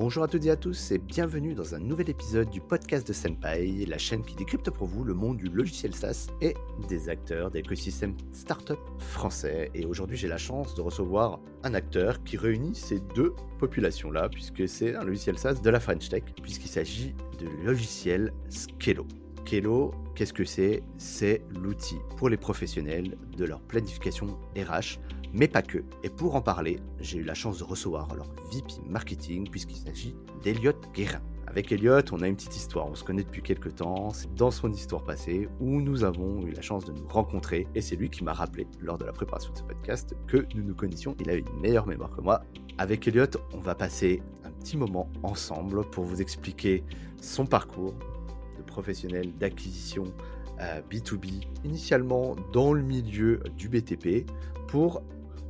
Bonjour à toutes et à tous et bienvenue dans un nouvel épisode du podcast de Senpai, la chaîne qui décrypte pour vous le monde du logiciel SaaS et des acteurs d'écosystème startup français. Et aujourd'hui j'ai la chance de recevoir un acteur qui réunit ces deux populations-là puisque c'est un logiciel SaaS de la French Tech puisqu'il s'agit de logiciel Skello. Skello, qu'est-ce que c'est? C'est l'outil pour les professionnels de leur planification RH mais pas que. Et pour en parler, j'ai eu la chance de recevoir leur VP marketing puisqu'il s'agit d'Eliott Guérin. Avec Elliot, on a une petite histoire, on se connaît depuis quelques temps, c'est dans son histoire passée où nous avons eu la chance de nous rencontrer et c'est lui qui m'a rappelé lors de la préparation de ce podcast que nous nous connaissions, il a une meilleure mémoire que moi. Avec Elliot, on va passer un petit moment ensemble pour vous expliquer son parcours de professionnel d'acquisition B2B, euh, initialement dans le milieu du BTP, pour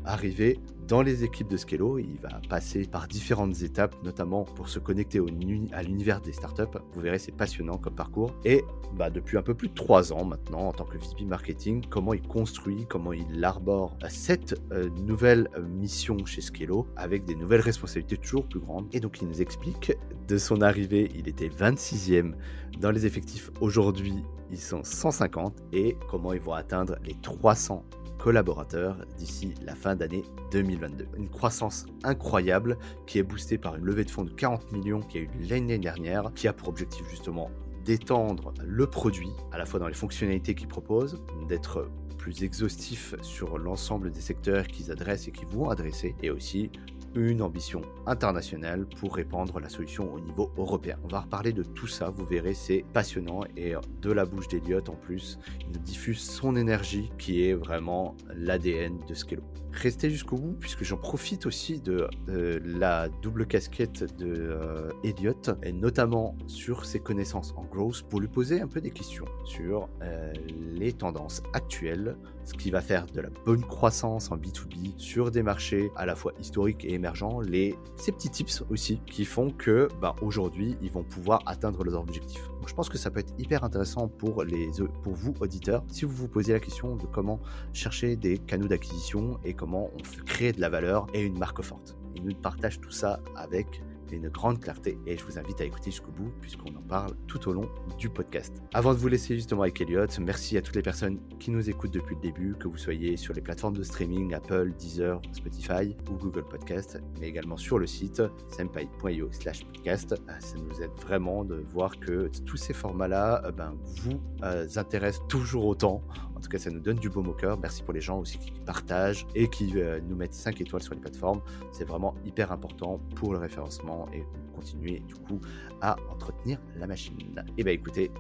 arriver dans les équipes de Skello. Il va passer par différentes étapes, notamment pour se connecter au, à l'univers des startups. Vous verrez, c'est passionnant comme parcours. Et bah, depuis un peu plus de trois ans maintenant, en tant que VP marketing, comment il construit, comment il arbore cette euh, nouvelle euh, mission chez Skello avec des nouvelles responsabilités toujours plus grandes. Et donc, il nous explique de son arrivée, il était 26e dans les effectifs. Aujourd'hui, ils sont 150 et comment ils vont atteindre les 300 collaborateurs d'ici la fin d'année 2022. Une croissance incroyable qui est boostée par une levée de fonds de 40 millions qui a eu l'année dernière, qui a pour objectif justement d'étendre le produit, à la fois dans les fonctionnalités qu'il propose, d'être plus exhaustif sur l'ensemble des secteurs qu'ils adressent et qu'ils vont adresser, et aussi une ambition internationale pour répandre la solution au niveau européen. On va reparler de tout ça, vous verrez, c'est passionnant et de la bouche d'Eliott en plus, il diffuse son énergie qui est vraiment l'ADN de Skello. Restez jusqu'au bout puisque j'en profite aussi de, la double casquette de euh, Elliott et notamment sur ses connaissances en growth pour lui poser un peu des questions sur euh, les tendances actuelles, ce qui va faire de la bonne croissance en B2B sur des marchés à la fois historiques et émergents, les, ces petits tips aussi qui font que bah, aujourd'hui ils vont pouvoir atteindre leurs objectifs. Je pense que ça peut être hyper intéressant pour, les, pour vous auditeurs si vous vous posez la question de comment chercher des canaux d'acquisition et comment on crée de la valeur et une marque forte. Il nous partage tout ça avec une grande clarté et je vous invite à écouter jusqu'au bout puisqu'on en parle tout au long du podcast. Avant de vous laisser justement avec Elliot, merci à toutes les personnes qui nous écoutent depuis le début, que vous soyez sur les plateformes de streaming Apple, Deezer, Spotify ou Google Podcast, mais également sur le site senpai.io slash podcast. Euh, ça nous aide vraiment de voir que tous ces formats-là euh, ben, vous euh, intéressent toujours autant. En tout cas, ça nous donne du beau au cœur. Merci pour les gens aussi qui partagent et qui nous mettent 5 étoiles sur les plateformes. C'est vraiment hyper important pour le référencement et continuer du coup à entretenir la machine. Et eh bien écoutez,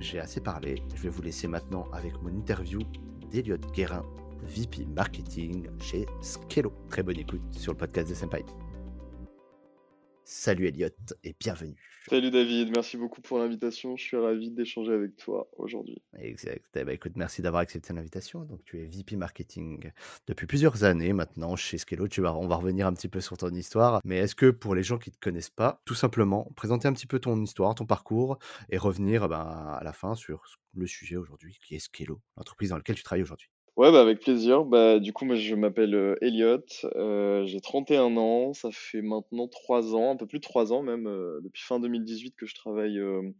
j'ai assez parlé, je vais vous laisser maintenant avec mon interview d'Eliott Guérin, VP Marketing chez Skello. Très bonne écoute sur le podcast de Senpai. Salut Elliot et bienvenue. Salut David, merci beaucoup pour l'invitation. Je suis ravi d'échanger avec toi aujourd'hui. Exact. Eh ben, écoute, merci d'avoir accepté l'invitation. Donc, tu es VP Marketing depuis plusieurs années maintenant chez Skello. Tu vas, on va revenir un petit peu sur ton histoire. Mais est-ce que pour les gens qui ne te connaissent pas, tout simplement, présenter un petit peu ton histoire, ton parcours et revenir ben, à la fin sur le sujet aujourd'hui qui est Skello, l'entreprise dans laquelle tu travailles aujourd'hui? Ouais, bah, avec plaisir. Bah, du coup, moi, je m'appelle euh, Elliot, euh, j'ai 31 ans, ça fait maintenant 3 ans, un peu plus de 3 ans même, euh, depuis fin 2018 que je travaille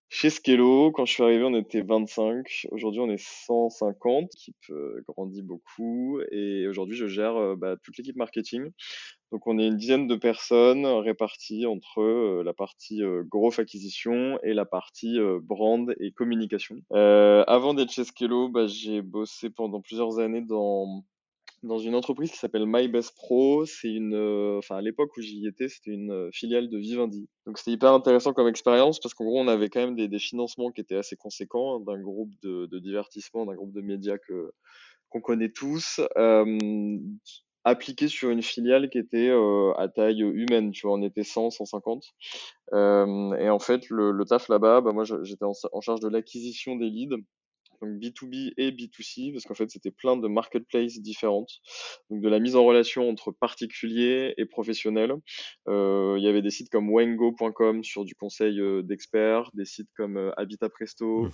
chez Skello. Quand je suis arrivé, on était 25, aujourd'hui on est 150, l'équipe grandit beaucoup et aujourd'hui je gère bah, toute l'équipe marketing. Donc on est une dizaine de personnes réparties entre euh, la partie euh, growth acquisition et la partie euh, brand et communication. avant d'être chez Skello, bah, j'ai bossé pendant plusieurs années dans dans une entreprise qui s'appelle MyBest Pro. C'est une, enfin à l'époque où j'y étais, c'était une filiale de Vivendi. Donc c'était hyper intéressant comme expérience parce qu'en gros on avait quand même des, des financements qui étaient assez conséquents hein, d'un groupe de, de divertissement, d'un groupe de médias que qu'on connaît tous. Euh, appliqué sur une filiale qui était euh, à taille humaine, tu vois, on était 100, 150. Euh, et en fait, le, le taf là-bas, bah, moi j'étais en, charge de l'acquisition des leads donc B2B et B2C, parce qu'en fait, c'était plein de marketplaces différentes. Donc, de la mise en relation entre particuliers et professionnels. Euh, il y avait des sites comme wengo.com sur du conseil euh, d'experts, des sites comme euh, Habitat Presto, Mhm.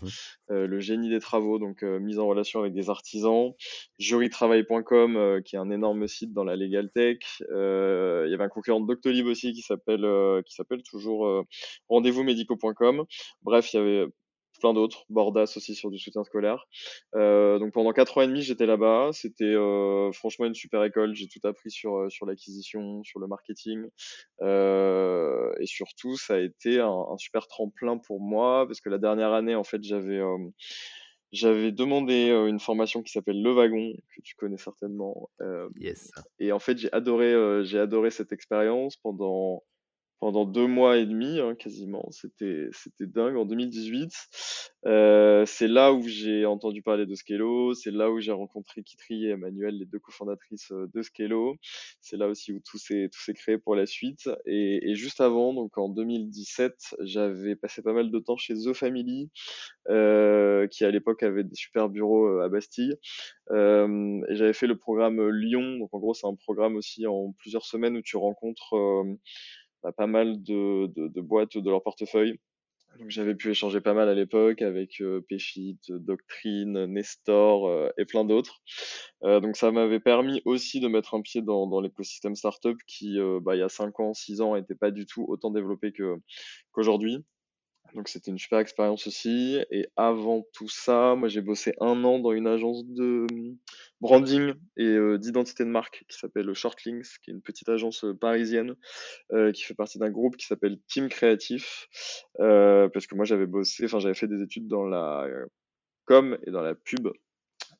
euh, le génie des travaux, donc mise en relation avec des artisans, jurytravail.com, qui est un énorme site dans la legal tech. Il y avait un concurrent de Doctolib aussi qui s'appelle qui s'appelle toujours euh, rendez-vous-médicaux.com. Bref, il y avait plein d'autres, Bordas aussi sur du soutien scolaire. Euh, donc pendant quatre ans et demi, j'étais là-bas. C'était euh, franchement une super école. J'ai tout appris sur euh, sur l'acquisition, sur le marketing, euh, et surtout ça a été un, un super tremplin pour moi parce que la dernière année, en fait, j'avais j'avais demandé une formation qui s'appelle Le Wagon, que tu connais certainement. Yes. et en fait, j'ai adoré, j'ai adoré cette expérience pendant pendant deux mois et demi, hein, quasiment. C'était c'était dingue. En 2018, euh, c'est là où j'ai entendu parler de Skello. C'est là où j'ai rencontré Kitri et Emmanuel, les deux cofondatrices euh, de Skello. C'est là aussi où tout s'est tout s'est créé pour la suite. Et, et juste avant, donc en 2017, j'avais passé pas mal de temps chez The Family, euh, qui à l'époque avait des super bureaux euh, à Bastille. Euh, et j'avais fait le programme Lyon. Donc en gros, c'est un programme aussi en plusieurs semaines où tu rencontres euh, pas mal de, de, de boîtes de leur portefeuille. Donc j'avais pu échanger pas mal à l'époque avec euh, Doctrine, Nestor euh, et plein d'autres. Euh, donc ça m'avait permis aussi de mettre un pied dans, dans l'écosystème startup qui, euh, bah, il y a 5 ans, 6 ans, n'était pas du tout autant développé que qu'aujourd'hui. Donc c'était une super expérience aussi. Et avant tout ça, moi j'ai bossé un an dans une agence de branding et euh, d'identité de marque qui s'appelle Shortlinks, qui est une petite agence euh, parisienne euh, qui fait partie d'un groupe qui s'appelle Team Créatif. Euh, parce que moi j'avais bossé, enfin j'avais fait des études dans la com et dans la pub.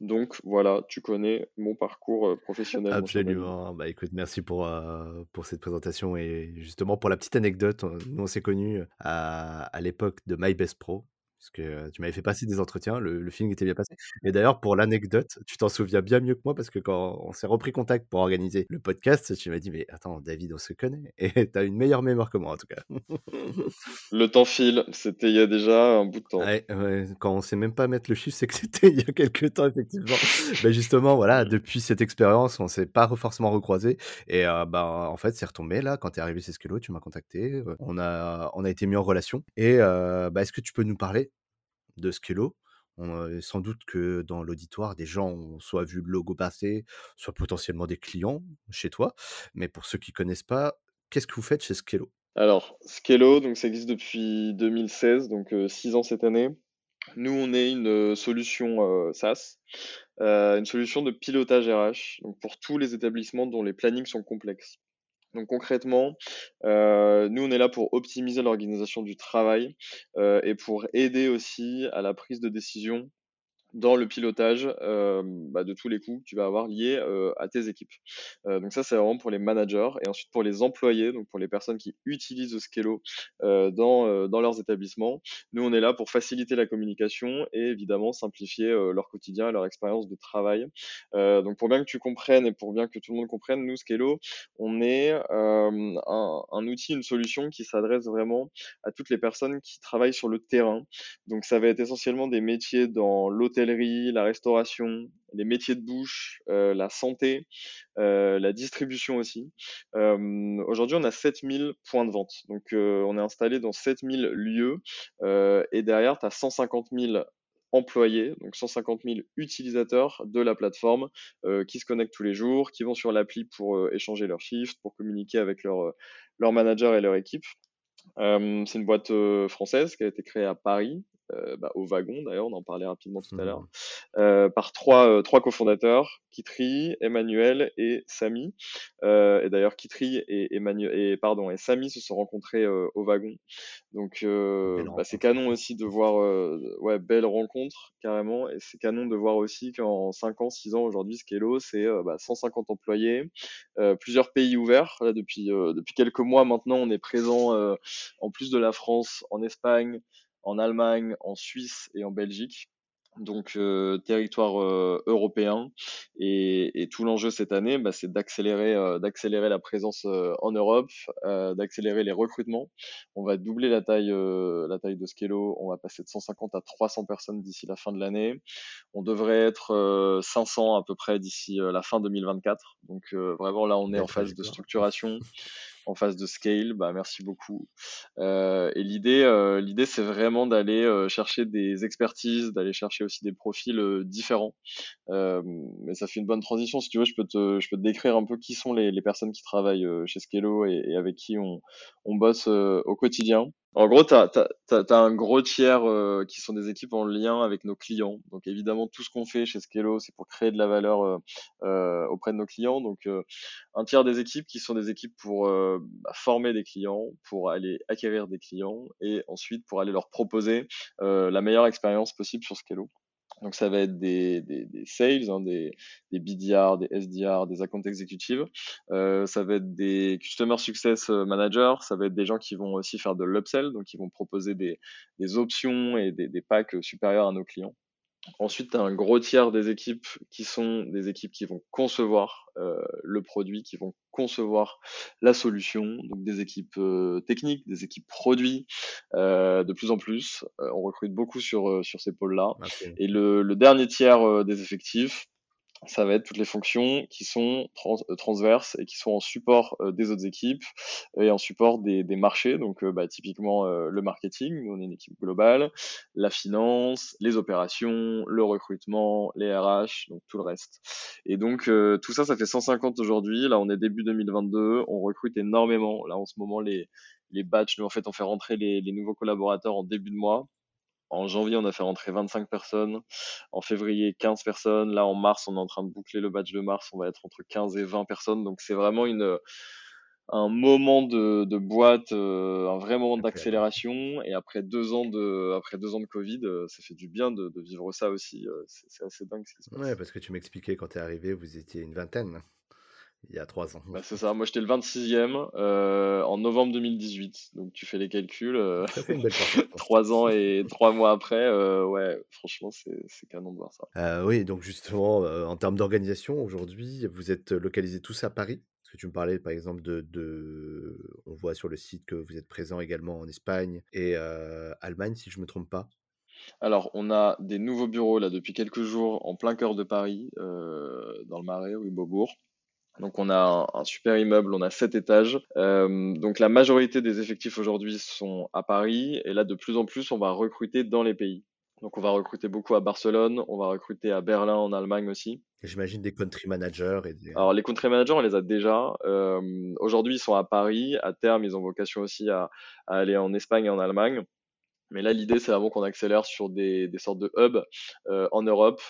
Donc voilà, tu connais mon parcours euh, professionnel. Absolument. Bah écoute, merci pour, euh, pour cette présentation et justement pour la petite anecdote, nous on s'est connus à, à l'époque de My Best Pro, parce que tu m'avais fait passer des entretiens, le, le film était bien passé. Et d'ailleurs, pour l'anecdote, tu t'en souviens bien mieux que moi parce que quand on s'est repris contact pour organiser le podcast, tu m'as dit, mais attends, David, on se connaît. Et tu as une meilleure mémoire que moi en tout cas. Le temps file, c'était il y a déjà un bout de temps. Ouais, ouais, quand on sait même pas mettre le chiffre, c'est que c'était il y a quelques temps, effectivement. Ben justement, voilà, depuis cette expérience, on s'est pas forcément recroisé. Et euh, ben, en fait, c'est retombé là. Quand tu es arrivé chez Skello, tu m'as contacté. On a, on a été mis en relation. Et euh, bah, est-ce que tu peux nous parler de Skello Sans doute que dans l'auditoire, des gens ont soit vu le logo passer, soit potentiellement des clients chez toi. Mais pour ceux qui connaissent pas, qu'est-ce que vous faites chez Skello? Alors, Skello, donc ça existe depuis 2016, donc euh, six ans cette année. Nous, on est une solution SaaS, une solution de pilotage RH, donc pour tous les établissements dont les plannings sont complexes. Donc concrètement, euh, nous, on est là pour optimiser l'organisation du travail euh, et pour aider aussi à la prise de décision dans le pilotage euh, bah, de tous les coûts que tu vas avoir liés euh, à tes équipes. Euh, donc ça, c'est vraiment pour les managers et ensuite pour les employés, donc pour les personnes qui utilisent Skello euh, dans, euh, dans leurs établissements. Nous, on est là pour faciliter la communication et évidemment simplifier euh, leur quotidien et leur expérience de travail. Donc pour bien que tu comprennes et pour bien que tout le monde comprenne, nous, Skello, on est un, un outil, une solution qui s'adresse vraiment à toutes les personnes qui travaillent sur le terrain. Donc ça va être essentiellement des métiers dans la restauration, les métiers de bouche, euh, la santé, euh, la distribution aussi. Euh, Aujourd'hui, on a 7000 points de vente. Donc on est installé dans 7000 lieux et derrière, tu as 150 000 employés, donc 150 000 utilisateurs de la plateforme qui se connectent tous les jours, qui vont sur l'appli pour échanger leurs shift, pour communiquer avec leur, manager et leur équipe. C'est une boîte française qui a été créée à Paris, euh, bah, au wagon d'ailleurs, on en parlait rapidement tout à l'heure, Mhm. euh, par trois, euh, trois cofondateurs, Kitri, Emmanuel et Samy. Euh, et d'ailleurs, Kitri et, Emmanuel, et, pardon, et Samy se sont rencontrés euh, au wagon. Donc, euh, bah, c'est canon aussi de voir, euh, ouais, belle rencontre carrément. Et c'est canon de voir aussi qu'en 5 ans, 6 ans aujourd'hui, Skello, c'est bah, 150 employés, euh, plusieurs pays ouverts. Là, depuis, euh, depuis quelques mois maintenant, on est présent euh, en plus de la France, en Espagne, en Allemagne, en Suisse et en Belgique. donc euh, territoire euh, européen. Et, et tout l'enjeu cette année, bah, c'est d'accélérer, euh, d'accélérer la présence en Europe, d'accélérer les recrutements. On va doubler la taille, la taille de Skello. On va passer de 150 à 300 personnes d'ici la fin de l'année. On devrait être 500 à peu près d'ici la fin 2024. Donc vraiment là, on est en phase de structuration en phase de scale. Bah, merci beaucoup. Euh, et l'idée, euh, l'idée, c'est vraiment d'aller euh, chercher des expertises, d'aller chercher aussi des profils différents. Mais ça fait une bonne transition. Si tu veux, je peux te, je peux te décrire un peu qui sont les, les personnes qui travaillent chez Scalo et, et, avec qui on, on bosse au quotidien. En gros, tu as, un gros tiers euh, qui sont des équipes en lien avec nos clients. Donc évidemment, tout ce qu'on fait chez Skello, c'est pour créer de la valeur euh, euh auprès de nos clients. Donc un tiers des équipes qui sont des équipes pour bah, former des clients, pour aller acquérir des clients et ensuite pour aller leur proposer la meilleure expérience possible sur Skello. Donc ça va être des, sales, hein, des, BDR, des SDR, des account executives. Euh, ça va être des customer success managers. Ça va être des gens qui vont aussi faire de l'upsell, donc qui vont proposer des, des options et des, des packs supérieurs à nos clients. Ensuite, tu as un gros tiers des équipes qui sont des équipes qui vont concevoir euh, le produit, qui vont concevoir la solution, donc des équipes euh, techniques, des équipes produits, euh, de plus en plus. Euh, on recrute beaucoup sur, euh, sur ces pôles-là. Et le, le, dernier tiers des effectifs, ça va être toutes les fonctions qui sont euh, transverses et qui sont en support euh, des autres équipes et en support des, des marchés. Donc, euh, bah, typiquement le marketing, on est une équipe globale, la finance, les opérations, le recrutement, les RH, donc tout le reste. Et donc tout ça, ça fait 150 aujourd'hui. Là, on est début 2022, on recrute énormément. Là, en ce moment, les les batchs, nous en fait, on fait rentrer les, les nouveaux collaborateurs en début de mois. En janvier, on a fait rentrer 25 personnes. En février, 15 personnes. Là, en mars, on est en train de boucler le badge de mars. On va être entre 15 et 20 personnes. Donc, c'est vraiment une, un moment de, de boîte, euh, un vrai moment d'accélération. Et après deux ans de, après deux ans de Covid, euh, ça fait du bien de, de vivre ça aussi. Euh, c'est assez dingue ce qui se passe. Ouais, parce que tu m'expliquais quand tu es arrivé, vous étiez une vingtaine il y a trois ans. Bah, c'est ça, moi j'étais le 26e euh, en novembre 2018, donc tu fais les calculs. Euh, trois ans et trois mois après, euh, ouais, franchement c'est canon de voir ça. Euh, oui, donc justement, en termes d'organisation, aujourd'hui, vous êtes localisés tous à Paris? Parce que tu me parlais par exemple de, de, On voit sur le site que vous êtes présent également en Espagne et Allemagne, si je ne me trompe pas. Alors, on a des nouveaux bureaux là depuis quelques jours en plein cœur de Paris, dans le Marais, rue Beaubourg. Donc on a un, super immeuble, on a sept étages. Euh, donc la majorité des effectifs aujourd'hui sont à Paris et là de plus en plus on va recruter dans les pays. Donc on va recruter beaucoup à Barcelone, on va recruter à Berlin en Allemagne aussi. J'imagine des country managers. Et des... Alors les country managers on les a déjà. Euh, aujourd'hui ils sont à Paris. À terme ils ont vocation aussi à, à aller en Espagne et en Allemagne. Mais là, l'idée, c'est vraiment qu'on accélère sur des, des, sortes de hubs euh, en Europe.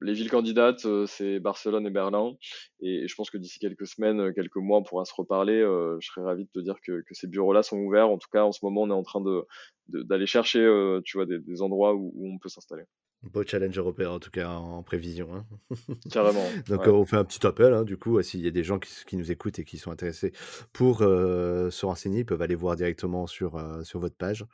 Les villes candidates, euh, c'est Barcelone et Berlin. Et je pense que d'ici quelques semaines, euh, quelques mois, on pourra se reparler. Euh, je serais ravi de te dire que, que ces bureaux-là sont ouverts. En tout cas, en ce moment, on est en train de d'aller chercher, tu vois, des, des endroits où, où, on peut s'installer. Beau challenge européen, en tout cas, en prévision. Hein. Carrément. Donc, ouais. on fait un petit appel, hein, du coup, s'il y a des gens qui, qui, nous écoutent et qui sont intéressés pour euh, se renseigner, ils peuvent aller voir directement sur, euh, sur votre page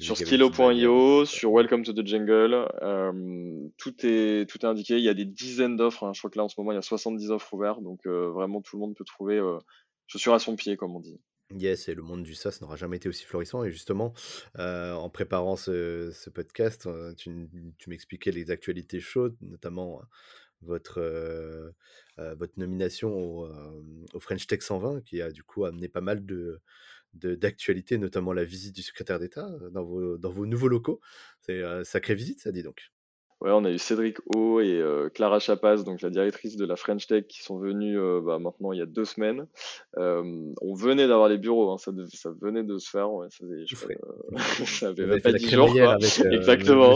sur skillo.io, sur Welcome to the Jungle, euh, tout est tout est indiqué. Il y a des dizaines d'offres. Hein. Je crois que là en ce moment il y a 70 offres ouvertes, donc euh, vraiment tout le monde peut trouver euh, chaussures à son pied, comme on dit. Yes, et le monde du SaaS n'aura jamais été aussi florissant. Et justement, euh, en préparant ce, ce podcast, tu, tu m'expliquais les actualités chaudes, notamment votre, euh, votre nomination au, au, French Tech 120, qui a du coup amené pas mal de, d'actualité, notamment la visite du secrétaire d'État dans vos, dans vos nouveaux locaux. C'est euh, sacrée visite, ça dit donc. Ouais, on a eu Cédric O et euh, Clara Chapas, donc la directrice de la French Tech, qui sont venus euh, bah, maintenant il y a deux semaines. on venait d'avoir les bureaux, hein, ça, ça, venait de se faire. Ouais, ça, faisait, je crois, ça avait même pas dix jours. Quoi. Avec, Exactement.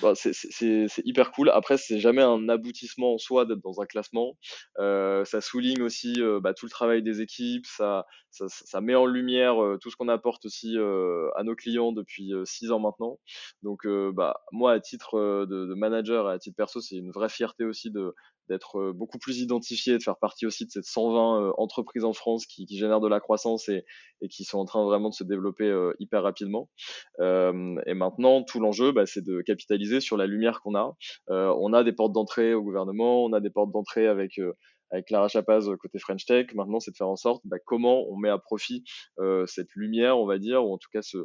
Bah, c'est hyper cool. Après, c'est jamais un aboutissement en soi d'être dans un classement. Euh, ça souligne aussi euh, bah, tout le travail des équipes. Ça, ça, met en lumière euh, tout ce qu'on apporte aussi à nos clients depuis six ans maintenant. Donc, bah, moi, à titre de, de, manager et à titre perso, c'est une vraie fierté aussi de d'être beaucoup plus identifié, de faire partie aussi de cette 120 entreprises en France qui, qui, génèrent de la croissance et, et, qui sont en train vraiment de se développer hyper rapidement. et maintenant, tout l'enjeu, bah, c'est de capitaliser sur la lumière qu'on a. on a des portes d'entrée au gouvernement, on a des portes d'entrée avec avec Clara Chapaz euh, côté French Tech. Maintenant, c'est de faire en sorte bah, comment on met à profit euh, cette lumière, on va dire, ou en tout cas ce,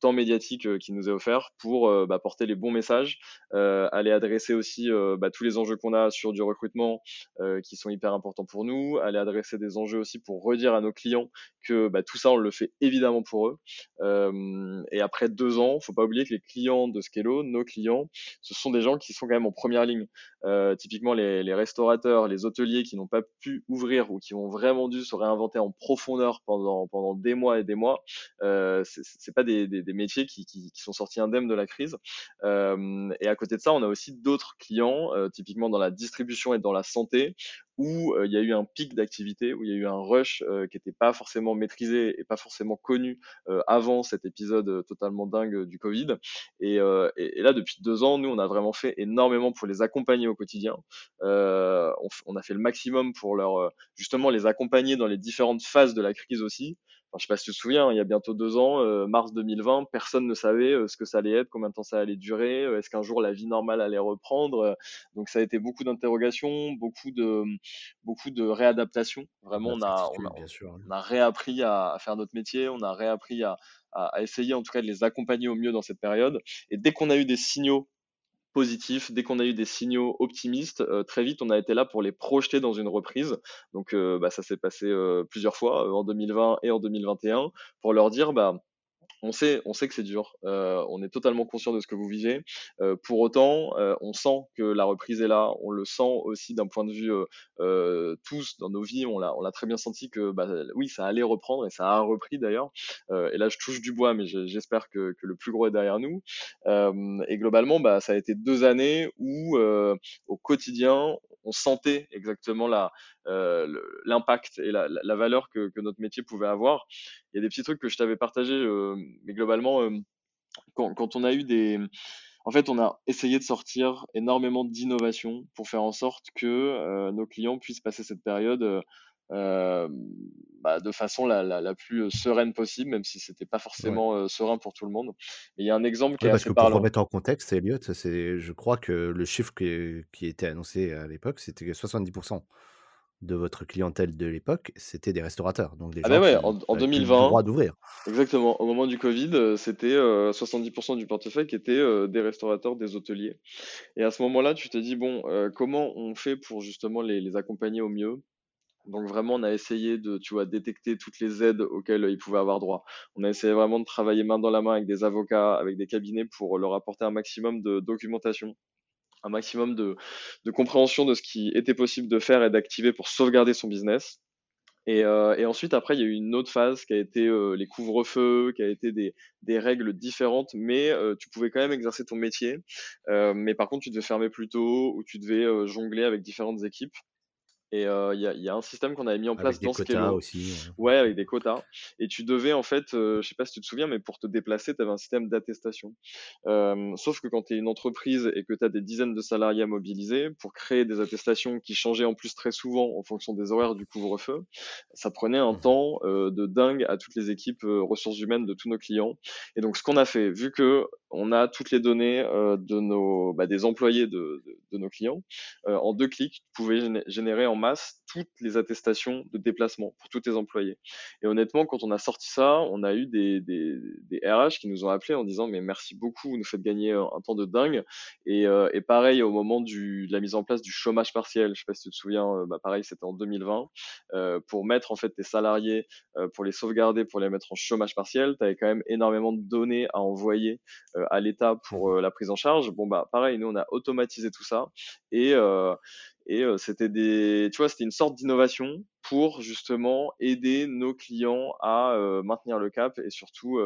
temps médiatique euh, qui nous est offert pour bah, porter les bons messages, aller adresser aussi bah, tous les enjeux qu'on a sur du recrutement qui sont hyper importants pour nous, aller adresser des enjeux aussi pour redire à nos clients que tout ça, on le fait évidemment pour eux. et après deux ans, faut pas oublier que les clients de Scalo, nos clients, ce sont des gens qui sont quand même en première ligne. typiquement les, les restaurateurs, les hôteliers qui n'ont pas pu ouvrir ou qui ont vraiment dû se réinventer en profondeur pendant pendant des mois et des mois, euh, c'est pas des, des, métiers qui, qui, qui, sont sortis indemnes de la crise. Euh, et à côté de ça, on a aussi d'autres clients, euh, typiquement dans la distribution et dans la santé, où euh, il y a eu un pic d'activité, où il y a eu un rush euh, qui n'était pas forcément maîtrisé et pas forcément connu euh, avant cet épisode totalement dingue du Covid. Et, et, et, là, depuis deux ans, nous, on a vraiment fait énormément pour les accompagner au quotidien. On, on, a fait le maximum pour leur justement les accompagner dans les différentes phases de la crise aussi. Enfin, je sais pas si tu te souviens, il y a bientôt deux ans, euh, mars 2020, personne ne savait euh, ce que ça allait être, combien de temps ça allait durer, euh, est-ce qu'un jour la vie normale allait reprendre. donc ça a été beaucoup d'interrogations, beaucoup de beaucoup de réadaptation. Vraiment, on a on a, on a, réappris à, à, faire notre métier, on a réappris à, à, à essayer en tout cas de les accompagner au mieux dans cette période. Et dès qu'on a eu des signaux positif. Dès qu'on a eu des signaux optimistes, euh, très vite, on a été là pour les projeter dans une reprise. Donc, euh, bah, ça s'est passé euh, plusieurs fois en 2020 et en 2021 pour leur dire, bah, on sait, on sait que c'est dur. Euh, on est totalement conscient de ce que vous vivez. Euh, pour autant, euh, on sent que la reprise est là. On le sent aussi d'un point de vue tous dans nos vies. On l'a, on l'a très bien senti que, bah, oui, ça allait reprendre et ça a repris d'ailleurs. et là, je touche du bois, mais j'espère que, que, le plus gros est derrière nous. et globalement, bah, ça a été deux années où, au quotidien, on sentait exactement la, euh, l'impact et la, la, valeur que, que, notre métier pouvait avoir. Il y a des petits trucs que je t'avais partagé, euh, mais globalement, euh, quand, quand, on a eu des... En fait, on a essayé de sortir énormément d'innovations pour faire en sorte que euh, nos clients puissent passer cette période euh, bah, de façon la, la, la, plus sereine possible, même si c'était pas forcément ouais. serein pour tout le monde. Il y a un exemple qui ouais, est parce assez que parlant. Pour remettre en contexte, Elliot, c'est, je crois que le chiffre qui, qui était annoncé à l'époque, c'était que 70% de votre clientèle de l'époque, c'était des restaurateurs. Donc des ah gens ben ouais, qui, en, en qui 2020, le droit d'ouvrir. Exactement. Au moment du Covid, c'était euh, 70% du portefeuille qui était euh, des restaurateurs, des hôteliers. Et à ce moment-là, tu te dis, bon, euh, comment on fait pour justement les, les accompagner au mieux? Donc vraiment, on a essayé de, tu vois, détecter toutes les aides auxquelles ils pouvaient avoir droit. On a essayé vraiment de travailler main dans la main avec des avocats, avec des cabinets pour leur apporter un maximum de documentation un maximum de, de, compréhension de ce qui était possible de faire et d'activer pour sauvegarder son business. Et, euh, ensuite, après, il y a eu une autre phase qui a été euh, les couvre-feux, qui a été des, des règles différentes, mais euh, tu pouvais quand même exercer ton métier. Mais par contre, tu devais fermer plus tôt ou tu devais jongler avec différentes équipes. Et il euh, y, a, y, a, un système qu'on avait mis en place avec dans des quotas aussi. Ouais. avec des quotas. Et tu devais en fait, euh, je sais pas si tu te souviens, mais pour te déplacer, tu avais un système d'attestation. Euh, sauf que quand tu es une entreprise et que tu as des dizaines de salariés à mobiliser, pour créer des attestations qui changeaient en plus très souvent en fonction des horaires du couvre-feu, ça prenait un mmh. temps euh, de dingue à toutes les équipes ressources humaines de tous nos clients. Et donc ce qu'on a fait, vu que on a toutes les données euh, bah, des employés de, nos clients, en deux clics, tu pouvais générer en masse toutes les attestations de déplacement pour tous tes employés. Et honnêtement, quand on a sorti ça, on a eu des, des, RH qui nous ont appelés en disant mais merci beaucoup, vous nous faites gagner un temps de dingue. Et, euh, pareil au moment de la mise en place du chômage partiel, je sais pas si tu te souviens, euh, bah pareil c'était en 2020, euh, pour mettre en fait tes salariés, euh, pour les sauvegarder, pour les mettre en chômage partiel, tu avais quand même énormément de données à envoyer euh, à l'État pour euh, la prise en charge. Bon bah pareil, nous on a automatisé tout ça et et euh, c'était des, tu vois, c'était une sorte d'innovation pour justement aider nos clients à maintenir le cap et surtout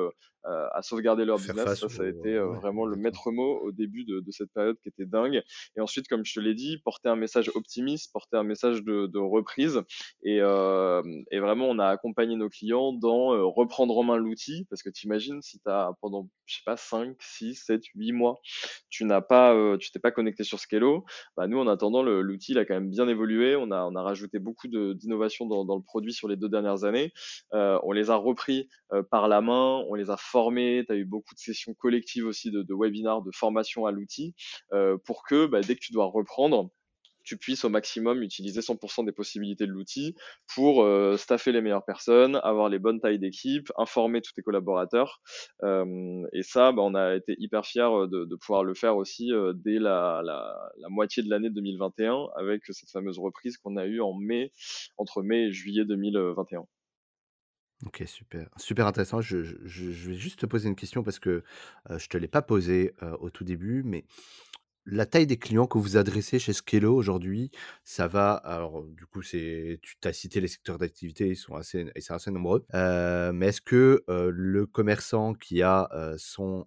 à sauvegarder leur business. Ça, ça a été vraiment le maître mot au début de, de, cette période qui était dingue. Et ensuite, comme je te l'ai dit, porter un message optimiste, porter un message de, de reprise. Et, et, vraiment, on a accompagné nos clients dans reprendre en main l'outil. Parce que tu imagines, si tu as pendant, je sais pas, 5, 6, 7, 8 mois, tu n'as pas, tu t'es pas connecté sur Scalo, bah, nous, en attendant, l'outil a quand même bien évolué. On a, on a rajouté beaucoup d'innovations dans, le produit sur les deux dernières années. Euh, on les a repris par la main, on les a formés. Tu as eu beaucoup de sessions collectives aussi de, de webinars, de formation à l'outil euh, pour que bah, dès que tu dois reprendre, tu puisses au maximum utiliser 100% des possibilités de l'outil pour euh, staffer les meilleures personnes, avoir les bonnes tailles d'équipe, informer tous tes collaborateurs. Euh, et ça, bah, on a été hyper fiers de, de pouvoir le faire aussi dès la, moitié de l'année 2021 avec cette fameuse reprise qu'on a eue en mai, entre mai et juillet 2021. OK, super. Super intéressant. Je vais juste te poser une question parce que, je te l'ai pas posée, au tout début, mais la taille des clients que vous adressez chez Skello aujourd'hui, ça va alors, du coup, c'est tu as cité les secteurs d'activité, ils sont assez ils sont nombreux. Heu, mais est-ce que, heu, le commerçant qui a, heu, son,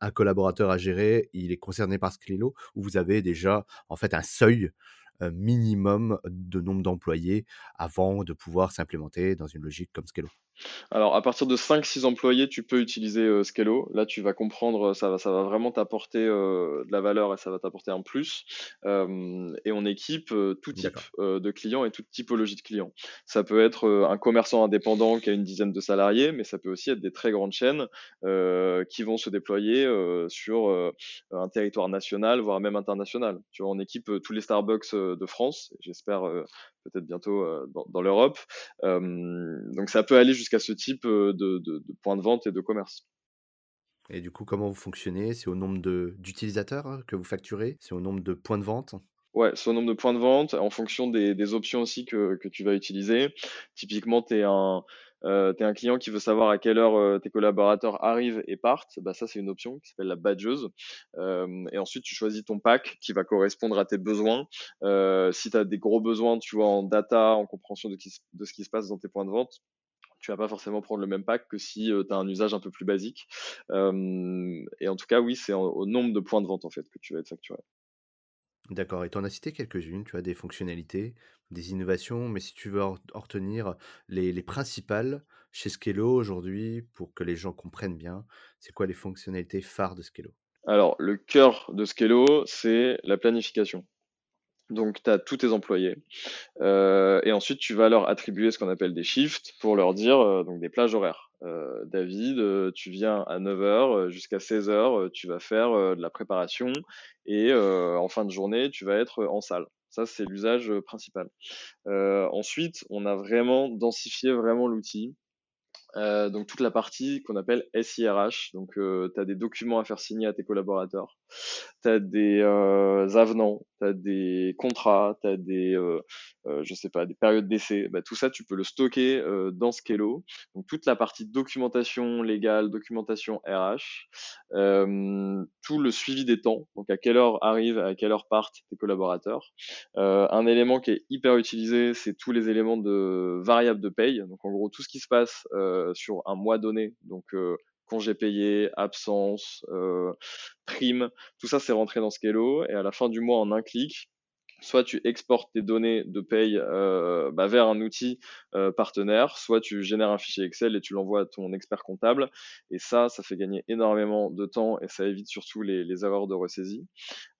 un collaborateur à gérer, il est concerné par Skello? Ou vous avez déjà, en fait, un seuil minimum de nombre d'employés avant de pouvoir s'implémenter dans une logique comme Scalo alors, à partir de 5-6 employés, tu peux utiliser euh, Scalo. Là, tu vas comprendre, ça va, ça va vraiment t'apporter euh, de la valeur et ça va t'apporter un plus. Euh, et on équipe tout type de clients et toute typologie de clients. Ça peut être un commerçant indépendant qui a une dizaine de salariés, mais ça peut aussi être des très grandes chaînes qui vont se déployer sur un territoire national, voire même international. Tu vois, on équipe tous les Starbucks de France. J'espère peut-être bientôt dans, dans l'Europe. donc, ça peut aller jusqu'à ce type de, de, points de vente et de commerce. Et du coup, comment vous fonctionnez? C'est au nombre d'utilisateurs hein, que vous facturez? C'est au nombre de points de vente? Ouais, c'est au nombre de points de vente, en fonction des, des options aussi que, que, tu vas utiliser. Typiquement, tu es un, euh, tu un client qui veut savoir à quelle heure tes collaborateurs arrivent et partent, bah ça c'est une option qui s'appelle la badgeuse. Euh, et ensuite tu choisis ton pack qui va correspondre à tes besoins. Euh, si tu as des gros besoins, tu vois, en data, en compréhension de, de ce qui se passe dans tes points de vente, tu vas pas forcément prendre le même pack que si euh, tu as un usage un peu plus basique. et en tout cas, oui, c'est au nombre de points de vente en fait que tu vas être facturé. D'accord, et tu en as cité quelques-unes, tu as des fonctionnalités, des innovations, mais si tu veux en retenir les, les principales chez Skello aujourd'hui, pour que les gens comprennent bien, c'est quoi les fonctionnalités phares de Skello Alors, le cœur de Skello, c'est la planification. Donc, tu as tous tes employés. Euh, et ensuite, tu vas leur attribuer ce qu'on appelle des shifts pour leur dire euh, donc des plages horaires. Euh, David, tu viens à 9h jusqu'à 16h, tu vas faire de la préparation et en fin de journée, tu vas être en salle. Ça, c'est l'usage principal. ensuite, on a vraiment densifié vraiment l'outil. Donc toute la partie qu'on appelle SIRH. Donc euh, tu as des documents à faire signer à tes collaborateurs, tu as des avenants, as des contrats, tu as des euh, euh, sais pas, des périodes d'essai. Bah, tout ça tu peux le stocker euh, dans Scalo. Donc toute la partie documentation légale, documentation RH, tout le suivi des temps. Donc à quelle heure arrivent, à quelle heure partent tes collaborateurs. un élément qui est hyper utilisé, c'est tous les éléments de variables de paye. Donc en gros tout ce qui se passe sur un mois donné, donc euh, congé payé, absence, euh, prime, tout ça c'est rentré dans Scalo et à la fin du mois en un clic, soit tu exportes tes données de paye euh, bah, vers un outil euh, partenaire, soit tu génères un fichier Excel et tu l'envoies à ton expert comptable. Et ça, ça fait gagner énormément de temps et ça évite surtout les, les erreurs de ressaisie.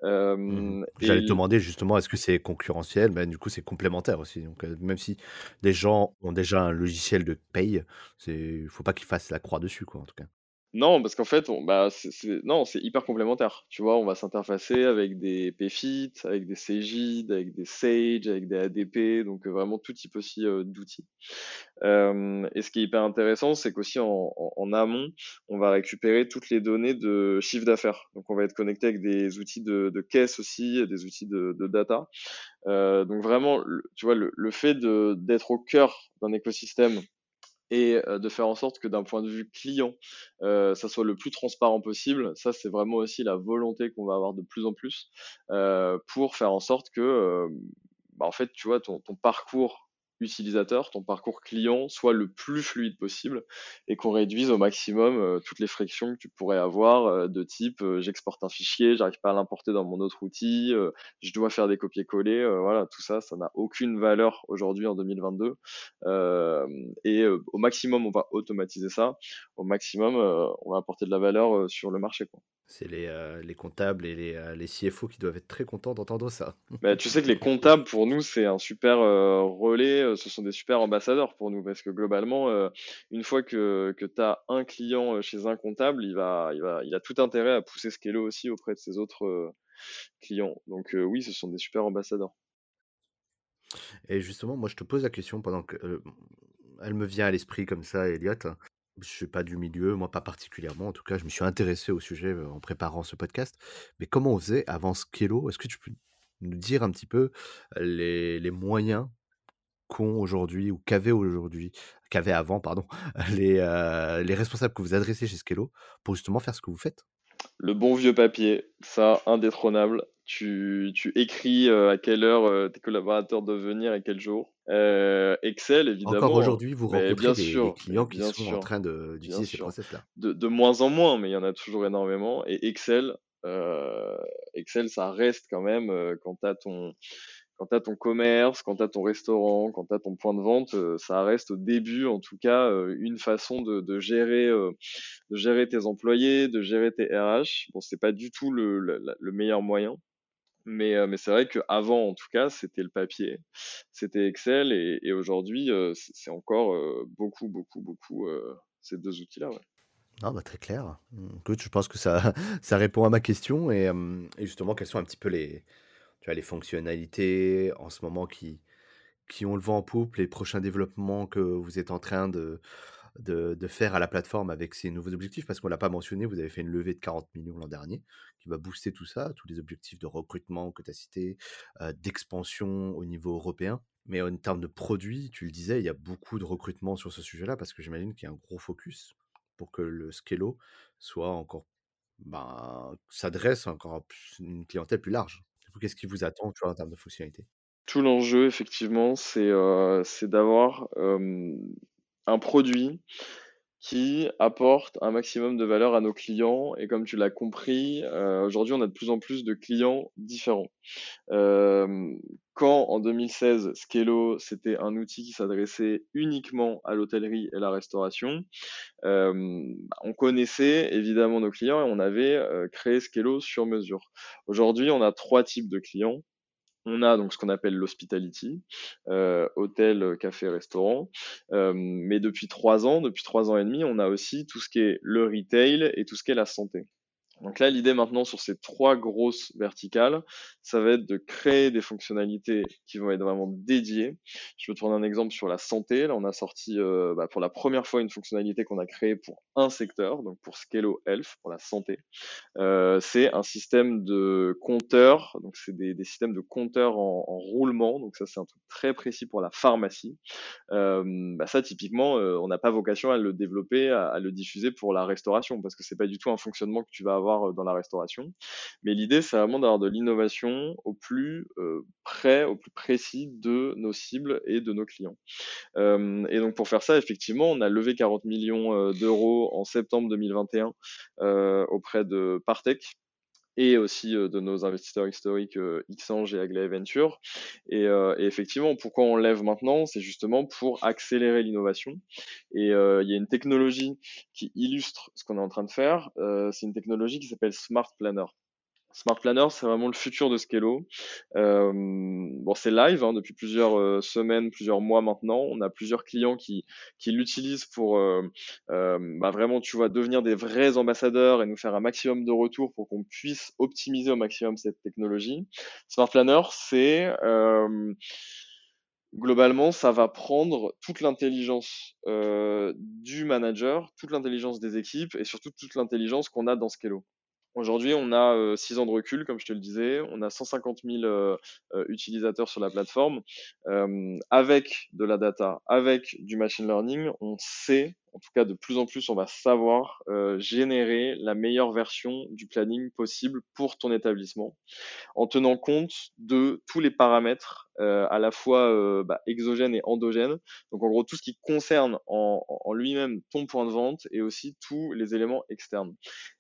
Euh, mmh. J'allais te demander justement, est-ce que c'est concurrentiel? Ben, Du coup, c'est complémentaire aussi. Donc, même si des gens ont déjà un logiciel de paye, il ne faut pas qu'ils fassent la croix dessus, quoi, en tout cas. Non, parce qu'en fait, bah, c'est, non, c'est hyper complémentaire. Tu vois, on va s'interfacer avec des PFIT, avec des CGID, avec des Sage, avec des ADP, donc euh, vraiment tout type aussi euh, d'outils. Euh, et ce qui est hyper intéressant, c'est qu'aussi en, en, amont, on va récupérer toutes les données de chiffre d'affaires. Donc on va être connecté avec des outils de, caisse aussi, des outils de, data. Donc vraiment, tu vois, le, fait d'être au cœur d'un écosystème et de faire en sorte que d'un point de vue client, ça soit le plus transparent possible. Ça, c'est vraiment aussi la volonté qu'on va avoir de plus en plus pour faire en sorte que, euh, bah, en fait, tu vois, ton parcours utilisateur, ton parcours client soit le plus fluide possible et qu'on réduise au maximum euh, toutes les frictions que tu pourrais avoir euh, de type euh, j'exporte un fichier, j'arrive pas à l'importer dans mon autre outil, je dois faire des copier-coller, voilà, tout ça, ça n'a aucune valeur aujourd'hui en 2022. et au maximum, on va automatiser ça, au maximum, on va apporter de la valeur sur le marché. C'est les, les, comptables et les, les, CFO qui doivent être très contents d'entendre ça. Bah, tu sais que les comptables, pour nous, c'est un super relais, ce sont des super ambassadeurs pour nous, parce que globalement, une fois que, que tu as un client chez un comptable, il, va, il, va, il a tout intérêt à pousser Scalo aussi auprès de ses autres clients. Donc oui, ce sont des super ambassadeurs. Et justement, moi, je te pose la question pendant que... elle me vient à l'esprit comme ça, Elliot. Je suis pas du milieu, moi pas particulièrement. En tout cas, je me suis intéressé au sujet en préparant ce podcast. Mais comment on faisait avant Skello? Est-ce que tu peux nous dire un petit peu les, moyens qu'ont aujourd'hui ou qu'avaient aujourd'hui, qu'avaient avant, pardon, les, les responsables que vous adressez chez Skello pour justement faire ce que vous faites? Le bon vieux papier, ça, indétrônable. Tu, tu écris à quelle heure tes collaborateurs doivent venir et quel jour. Euh, Excel, évidemment. Encore aujourd'hui, vous rencontrez bien des, sûr, clients qui sont en train d'utiliser ces process-là. De, de, moins en moins, mais il y en a toujours énormément. Et Excel, euh, Excel, ça reste quand même euh, quand tu as ton quand tu as ton commerce, quand tu as ton restaurant, quand tu as ton point de vente, ça reste au début, en tout cas, une façon de, gérer, de gérer tes employés, de gérer tes RH. Bon, c'est pas du tout le, le, le meilleur moyen, mais, euh, c'est vrai qu'avant, en tout cas, c'était le papier, c'était Excel, et, aujourd'hui, euh, c'est encore euh, beaucoup, beaucoup, beaucoup ces deux outils-là. Non, bah, très clair. Je pense que ça, répond à ma question, et, et, justement, quelles sont un petit peu les, tu les fonctionnalités en ce moment qui, qui ont le vent en poupe, les prochains développements que vous êtes en train de, de, faire à la plateforme avec ces nouveaux objectifs? Parce qu'on ne l'a pas mentionné, vous avez fait une levée de 40 millions l'an dernier qui va booster tout ça, tous les objectifs de recrutement que tu as cités, euh, d'expansion au niveau européen. Mais en termes de produits, tu le disais, il y a beaucoup de recrutement sur ce sujet-là parce que j'imagine qu'il y a un gros focus pour que le Scalo soit encore, ben, s'adresse encore à une clientèle plus large. Qu'est-ce qui vous attend en termes de fonctionnalité Tout l'enjeu, effectivement, c'est euh, d'avoir un produit qui apporte un maximum de valeur à nos clients. Et comme tu l'as compris, euh, aujourd'hui, on a de plus en plus de clients différents. Quand en 2016, Scalo, c'était un outil qui s'adressait uniquement à l'hôtellerie et la restauration, euh, on connaissait évidemment nos clients et on avait créé Scalo sur mesure. Aujourd'hui, on a trois types de clients. On a donc ce qu'on appelle l'hospitality, euh, hôtel, café, restaurant. Euh, mais depuis trois ans, depuis trois ans et demi, on a aussi tout ce qui est le retail et tout ce qui est la santé. Donc là, l'idée maintenant sur ces trois grosses verticales, ça va être de créer des fonctionnalités qui vont être vraiment dédiées. Je peux te prendre un exemple sur la santé. Là, on a sorti euh, bah, pour la première fois une fonctionnalité qu'on a créée pour un secteur, donc pour Scalo Health, pour la santé. Euh, c'est un système de compteurs, donc c'est des, systèmes de compteurs en, en, roulement. Donc ça, c'est un truc très précis pour la pharmacie. Euh, bah ça, typiquement, on n'a pas vocation à le développer, à, à, le diffuser pour la restauration, parce que c'est pas du tout un fonctionnement que tu vas avoir euh, dans la restauration. Mais l'idée, c'est vraiment d'avoir de l'innovation au plus euh, près, au plus précis de nos cibles et de nos clients. Euh, et donc pour faire ça, effectivement, on a levé 40 millions d'euros en septembre 2021 auprès de Partech, et aussi de nos investisseurs historiques Xange et Aglaé Venture. Et, et, effectivement, pourquoi on lève maintenant? C'est justement pour accélérer l'innovation. Et il y a une technologie qui illustre ce qu'on est en train de faire. c'est une technologie qui s'appelle Smart Planner. Smart Planner, c'est vraiment le futur de Scalo. Euh, bon, c'est live hein, depuis plusieurs euh, semaines, plusieurs mois maintenant. On a plusieurs clients qui, l'utilisent pour euh, euh, bah, vraiment, tu vois, devenir des vrais ambassadeurs et nous faire un maximum de retours pour qu'on puisse optimiser au maximum cette technologie. Smart Planner, c'est globalement, ça va prendre toute l'intelligence euh, du manager, toute l'intelligence des équipes et surtout toute l'intelligence qu'on a dans Scalo. Aujourd'hui, on a 6 ans de recul, comme je te le disais. On a 150 000 utilisateurs sur la plateforme. avec de la data, avec du machine learning, on sait en tout cas de plus en plus, on va savoir générer la meilleure version du planning possible pour ton établissement en tenant compte de tous les paramètres euh, à la fois euh, bah, exogènes et endogènes. Donc en gros tout ce qui concerne en, en lui-même ton point de vente et aussi tous les éléments externes.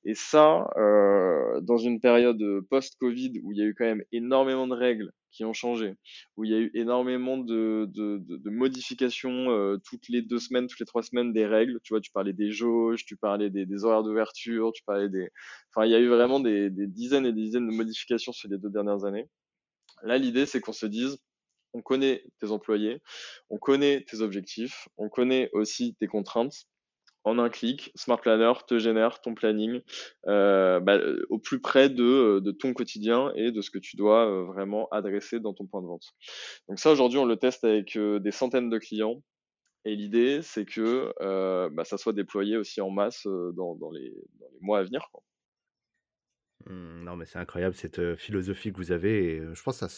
Et ça, euh, dans une période post-Covid où il y a eu quand même énormément de règles qui ont changé, où il y a eu énormément de, de, de, de modifications euh, toutes les deux semaines, toutes les trois semaines des règles. Tu vois, tu parlais des jauges, tu parlais des, des horaires d'ouverture, tu parlais des... Enfin, il y a eu vraiment des, des dizaines et des dizaines de modifications sur les deux dernières années. Là, l'idée, c'est qu'on se dise, on connaît tes employés, on connaît tes objectifs, on connaît aussi tes contraintes en un clic, Smart Planner te génère ton planning euh, bah, au plus près de, de, ton quotidien et de ce que tu dois euh, vraiment adresser dans ton point de vente. Donc ça, aujourd'hui, on le teste avec euh, des centaines de clients. Et l'idée, c'est que euh, bah, ça soit déployé aussi en masse euh, dans, les, mois à venir. Mmh, non, mais c'est incroyable cette philosophie que vous avez. Je pense ça,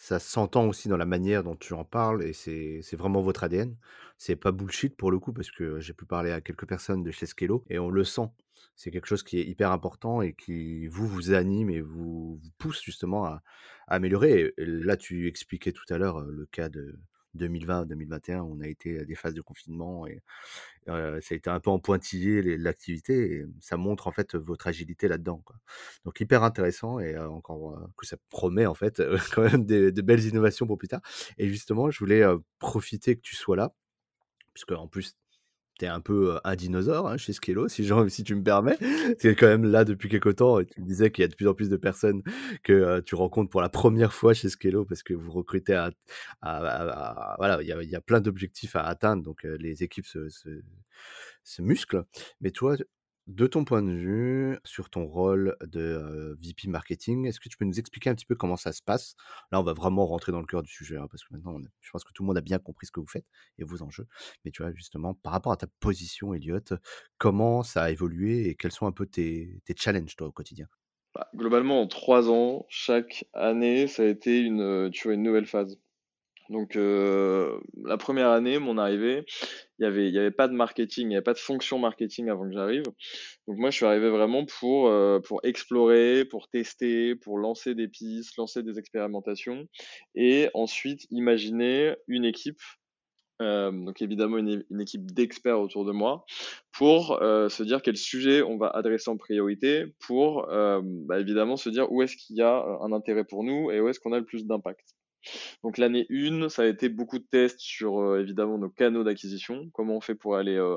ça s'entend aussi dans la manière dont tu en parles et c'est vraiment votre ADN. C'est pas bullshit pour le coup parce que j'ai pu parler à quelques personnes de chez Skello et on le sent. C'est quelque chose qui est hyper important et qui vous vous anime et vous, vous pousse justement à, à améliorer. Et là, tu expliquais tout à l'heure le cas de 2020-2021, on a été à des phases de confinement et euh, ça a été un peu en pointillé l'activité et ça montre en fait votre agilité là-dedans. Donc hyper intéressant et euh, encore euh, que ça promet en fait quand même de, de, belles innovations pour plus tard. Et justement, je voulais profiter que tu sois là, puisque en plus t'es un peu un dinosaure hein, chez Skello, si, si tu me permets. Es quand même là depuis quelques temps et tu disais qu'il y a de plus en plus de personnes que tu rencontres pour la première fois chez Skello parce que vous recrutez à, voilà, il y a, plein d'objectifs à atteindre, donc les équipes se musclent. Mais toi, de ton point de vue, sur ton rôle de VP marketing, est-ce que tu peux nous expliquer un petit peu comment ça se passe? Là, on va vraiment rentrer dans le cœur du sujet, hein, parce que maintenant, je pense que tout le monde a bien compris ce que vous faites et vos enjeux. Mais tu vois, justement, par rapport à ta position, Elliot, comment ça a évolué et quels sont un peu tes, challenges, toi, au quotidien? Bah, Globalement, en trois ans, chaque année, ça a été une nouvelle phase. Donc euh, la première année, mon arrivée, il y avait y avait pas de marketing, il n'y avait pas de fonction marketing avant que j'arrive. Donc moi, je suis arrivé vraiment pour euh, pour explorer, pour tester, pour lancer des pistes, lancer des expérimentations, et ensuite imaginer une équipe. Euh, donc évidemment une, une équipe d'experts autour de moi pour euh, se dire quel sujet on va adresser en priorité pour euh, bah, évidemment se dire où est-ce qu'il y a un intérêt pour nous et où est-ce qu'on a le plus d'impact. Donc l'année 1, ça a été beaucoup de tests sur euh, évidemment nos canaux d'acquisition, comment on fait pour aller euh,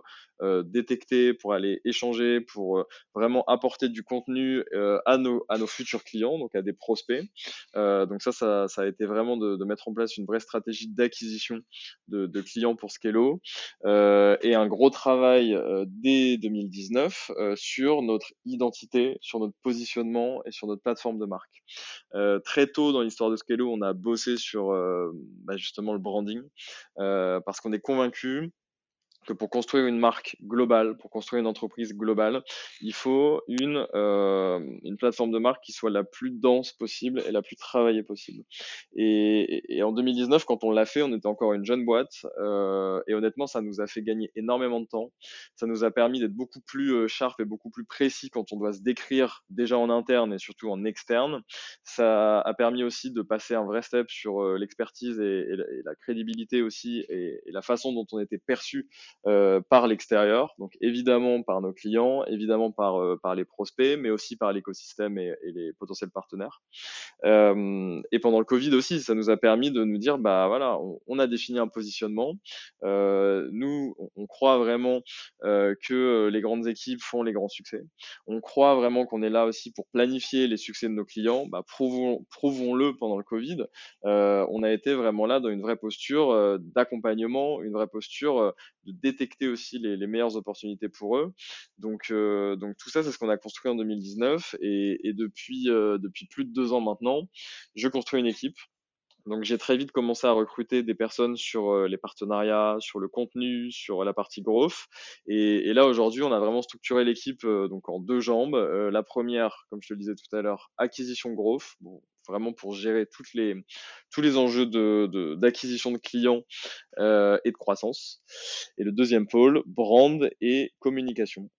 détecter, pour aller échanger, pour euh, vraiment apporter du contenu euh, à, nos, à nos futurs clients, donc à des prospects. donc ça, ça, ça, a été vraiment de, de, mettre en place une vraie stratégie d'acquisition de, de, clients pour Skello et un gros travail dès 2019 sur notre identité, sur notre positionnement et sur notre plateforme de marque. très tôt dans l'histoire de Skello, on a bossé sur bah justement le branding parce qu'on est convaincu que pour construire une marque globale, pour construire une entreprise globale, il faut une, euh, une plateforme de marque qui soit la plus dense possible et la plus travaillée possible. Et, et en 2019, quand on l'a fait, on était encore une jeune boîte euh, et honnêtement, ça nous a fait gagner énormément de temps. Ça nous a permis d'être beaucoup plus euh, sharp et beaucoup plus précis quand on doit se décrire déjà en interne et surtout en externe. Ça a permis aussi de passer un vrai step sur euh, l'expertise et, et, la, crédibilité aussi et la façon dont on était perçu euh, par l'extérieur, donc évidemment par nos clients, évidemment par, euh, par les prospects, mais aussi par l'écosystème et, et, les potentiels partenaires. Euh, et pendant le Covid aussi, ça nous a permis de nous dire, bah voilà, on, a défini un positionnement. Euh, nous, on, on, croit vraiment euh, que les grandes équipes font les grands succès. On croit vraiment qu'on est là aussi pour planifier les succès de nos clients. Bah, prouvons, prouvons-le pendant le Covid. on a été vraiment là dans une vraie posture d'accompagnement, une vraie posture de détecter aussi les, meilleures opportunités pour eux. Donc, euh, donc tout ça, c'est ce qu'on a construit en 2019 et, et depuis, euh, depuis plus de deux ans maintenant, je construis une équipe. Donc j'ai très vite commencé à recruter des personnes sur euh, les partenariats, sur le contenu, sur la partie growth. Et, et là aujourd'hui, on a vraiment structuré l'équipe euh, donc en deux jambes. Euh, la première, comme je te le disais tout à l'heure, acquisition growth. Vraiment pour gérer toutes les, tous les enjeux de, d'acquisition de, clients euh, et de croissance. Et le deuxième pôle, brand et communication.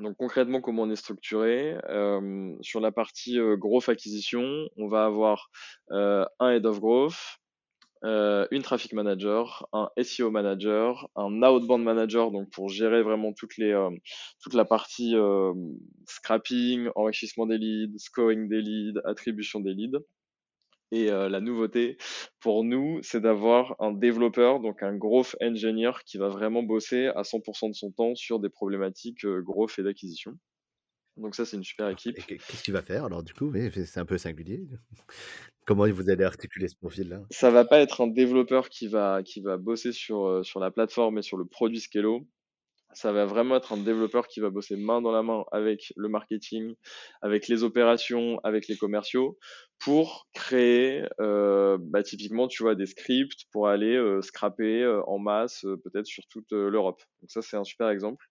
Donc concrètement, comment on est structuré euh, Sur la partie euh, growth acquisition, on va avoir euh, un head of growth, euh, une traffic manager, un SEO manager, un outbound manager, donc pour gérer vraiment toutes les, euh, toute la partie euh, scrapping, enrichissement des leads, scoring des leads, attribution des leads. Et la nouveauté pour nous, c'est d'avoir un développeur, donc un growth engineer qui va vraiment bosser à 100% de son temps sur des problématiques growth et d'acquisition. Donc ça, c'est une super équipe. Qu'est-ce qu'il va faire alors du coup? C'est un peu singulier. Comment vous allez articuler ce profil-là? Ça va pas être un développeur qui va, qui va bosser sur, sur la plateforme et sur le produit Scalo ça va vraiment être un développeur qui va bosser main dans la main avec le marketing, avec les opérations, avec les commerciaux, pour créer euh, bah, typiquement, tu vois, des scripts pour aller euh, scraper euh, en masse, euh, peut-être sur toute l'Europe. Donc ça, c'est un super exemple.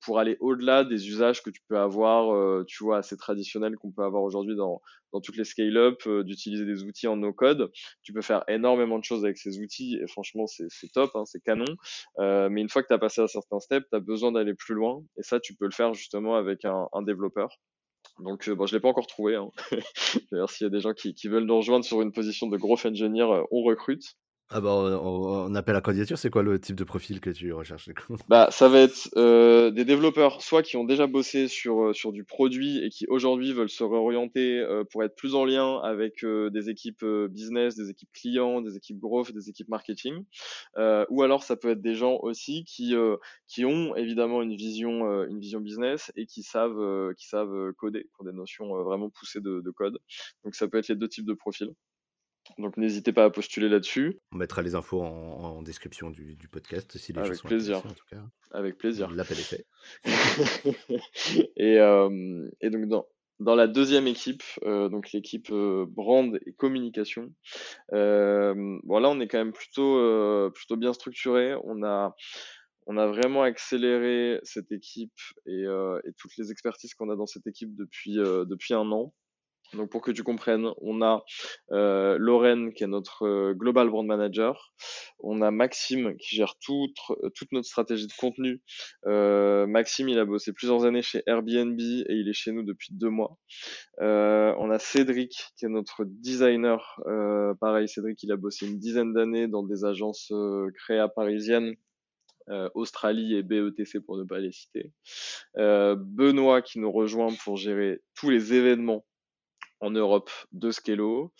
pour aller au-delà des usages que tu peux avoir, tu vois, assez traditionnels qu'on peut avoir aujourd'hui dans, dans toutes les scale-up, d'utiliser des outils en no-code. Tu peux faire énormément de choses avec ces outils et franchement, c'est top, hein, c'est canon. mais une fois que tu as passé un certain step, tu as besoin d'aller plus loin et ça, tu peux le faire justement avec un, un développeur. Donc, bon, je l'ai pas encore trouvé. Hein. D'ailleurs, s'il y a des gens qui, qui, veulent nous rejoindre sur une position de growth engineer, on recrute. Ah bah on, appelle la candidature, c'est quoi le type de profil que tu recherches Bah ça va être euh, des développeurs soit qui ont déjà bossé sur euh, sur du produit et qui aujourd'hui veulent se réorienter euh, pour être plus en lien avec euh, des équipes euh, business, des équipes clients, des équipes growth, des équipes marketing. ou alors ça peut être des gens aussi qui qui ont évidemment une vision une vision business et qui savent qui savent coder, ont des notions vraiment poussées de, de code. Donc ça peut être les deux types de profils. Donc n'hésitez pas à postuler là-dessus. On mettra les infos en, description du, podcast si les Avec plaisir. En tout cas. Avec plaisir. L'appel est fait. et, euh, et, donc dans, dans la deuxième équipe, euh, donc l'équipe euh, brand et communication, bon là on est quand même plutôt plutôt bien structuré. On a on a vraiment accéléré cette équipe et, et toutes les expertises qu'on a dans cette équipe depuis depuis un an. Donc pour que tu comprennes, on a euh, Lorraine qui est notre euh, global brand manager, on a Maxime qui gère toute, toute notre stratégie de contenu. Euh, Maxime, il a bossé plusieurs années chez Airbnb et il est chez nous depuis deux mois. Euh, on a Cédric qui est notre designer. Euh, pareil, Cédric, il a bossé une dizaine d'années dans des agences euh, créa parisiennes. Euh, Australie et BETC pour ne pas les citer. Euh, Benoît qui nous rejoint pour gérer tous les événements en Europe de Skello.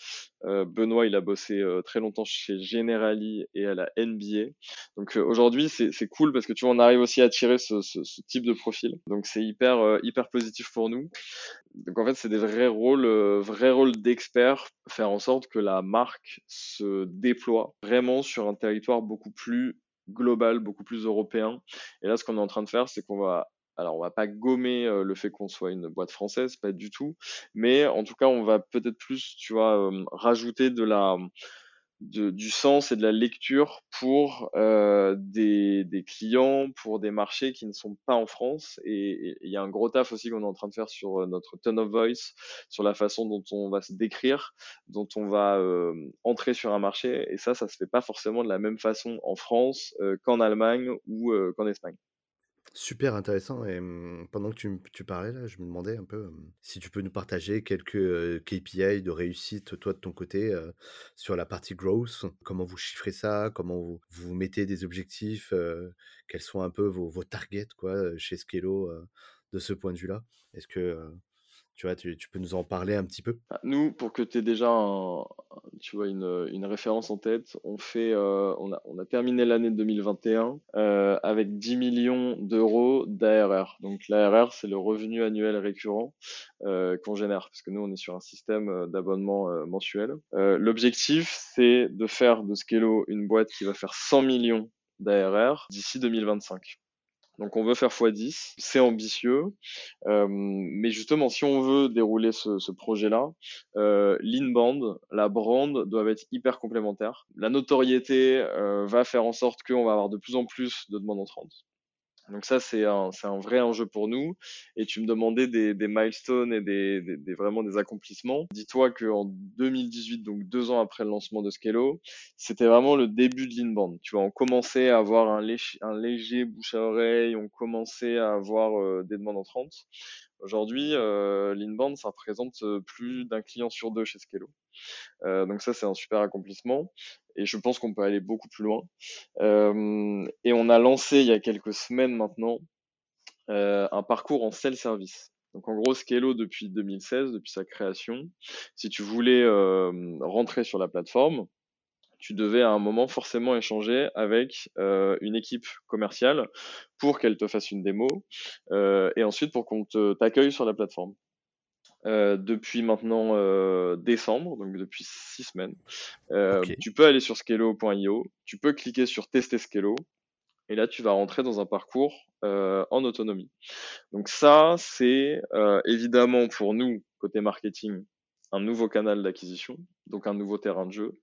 Euh, Benoît, il a bossé euh, très longtemps chez Generali et à la NBA. Donc euh, aujourd'hui, c'est cool parce que tu vois, on arrive aussi à attirer ce, ce, type de profil. Donc c'est hyper hyper positif pour nous. Donc en fait, c'est des vrais rôles, vrais rôles d'experts, faire en sorte que la marque se déploie vraiment sur un territoire beaucoup plus global, beaucoup plus européen. Et là, ce qu'on est en train de faire, c'est qu'on va alors, on va pas gommer le fait qu'on soit une boîte française, pas du tout. Mais en tout cas, on va peut-être plus, tu vois, rajouter de la, de, du sens et de la lecture pour des, des, clients, pour des marchés qui ne sont pas en France. Et il y a un gros taf aussi qu'on est en train de faire sur notre tone of voice, sur la façon dont on va se décrire, dont on va entrer sur un marché. Et ça, ça se fait pas forcément de la même façon en France qu'en Allemagne ou qu'en Espagne. Super intéressant. Et mmh, pendant que tu, tu, parlais, là, je me demandais un peu mmh, si tu peux nous partager quelques KPI de réussite, toi, de ton côté, sur la partie growth. Comment vous chiffrez ça? Comment vous, mettez des objectifs Quels sont un peu vos, vos targets quoi, chez Skello de ce point de vue-là? Est-ce que tu vois, tu, peux nous en parler un petit peu? Bah, Nous, pour que tu aies déjà un, tu vois, une, référence en tête, on, fait, euh, on, a, terminé l'année 2021 euh, avec 10 millions d'euros d'ARR. Donc l'ARR, c'est le revenu annuel récurrent euh, qu'on génère, parce que nous, on est sur un système d'abonnement mensuel. L'objectif, c'est de faire de Skello une boîte qui va faire 100 millions d'ARR d'ici 2025. Donc on veut faire x10, c'est ambitieux, euh, mais justement si on veut dérouler ce, projet-là, euh, l'inbound, la brand doivent être hyper complémentaires. La notoriété euh, va faire en sorte qu'on va avoir de plus en plus de demandes entrantes. Donc ça, c'est un, un vrai enjeu pour nous. Et tu me demandais des, des milestones et des, des, des- vraiment des accomplissements. Dis-toi qu'en 2018, donc deux ans après le lancement de Scalo, c'était vraiment le début de l'inbound. Tu vois, on commençait à avoir un, léger, un léger bouche à oreille, on commençait à avoir euh, des demandes entrantes. Aujourd'hui, euh, l'inbound, ça représente euh, plus d'un client sur deux chez Scalo. Euh, donc ça, c'est un super accomplissement. Et je pense qu'on peut aller beaucoup plus loin. Euh, et on a lancé il y a quelques semaines maintenant euh, un parcours en self-service. Donc en gros, Scalo depuis 2016, depuis sa création, si tu voulais euh, rentrer sur la plateforme, tu devais à un moment forcément échanger avec euh, une équipe commerciale pour qu'elle te fasse une démo euh, et ensuite pour qu'on te t'accueille sur la plateforme. Euh, depuis maintenant euh, décembre, donc depuis six semaines. Euh. Tu peux aller sur scalo.io, tu peux cliquer sur tester Scalo, et là tu vas rentrer dans un parcours euh, en autonomie. Donc ça, c'est euh, évidemment pour nous, côté marketing, un nouveau canal d'acquisition, donc un nouveau terrain de jeu.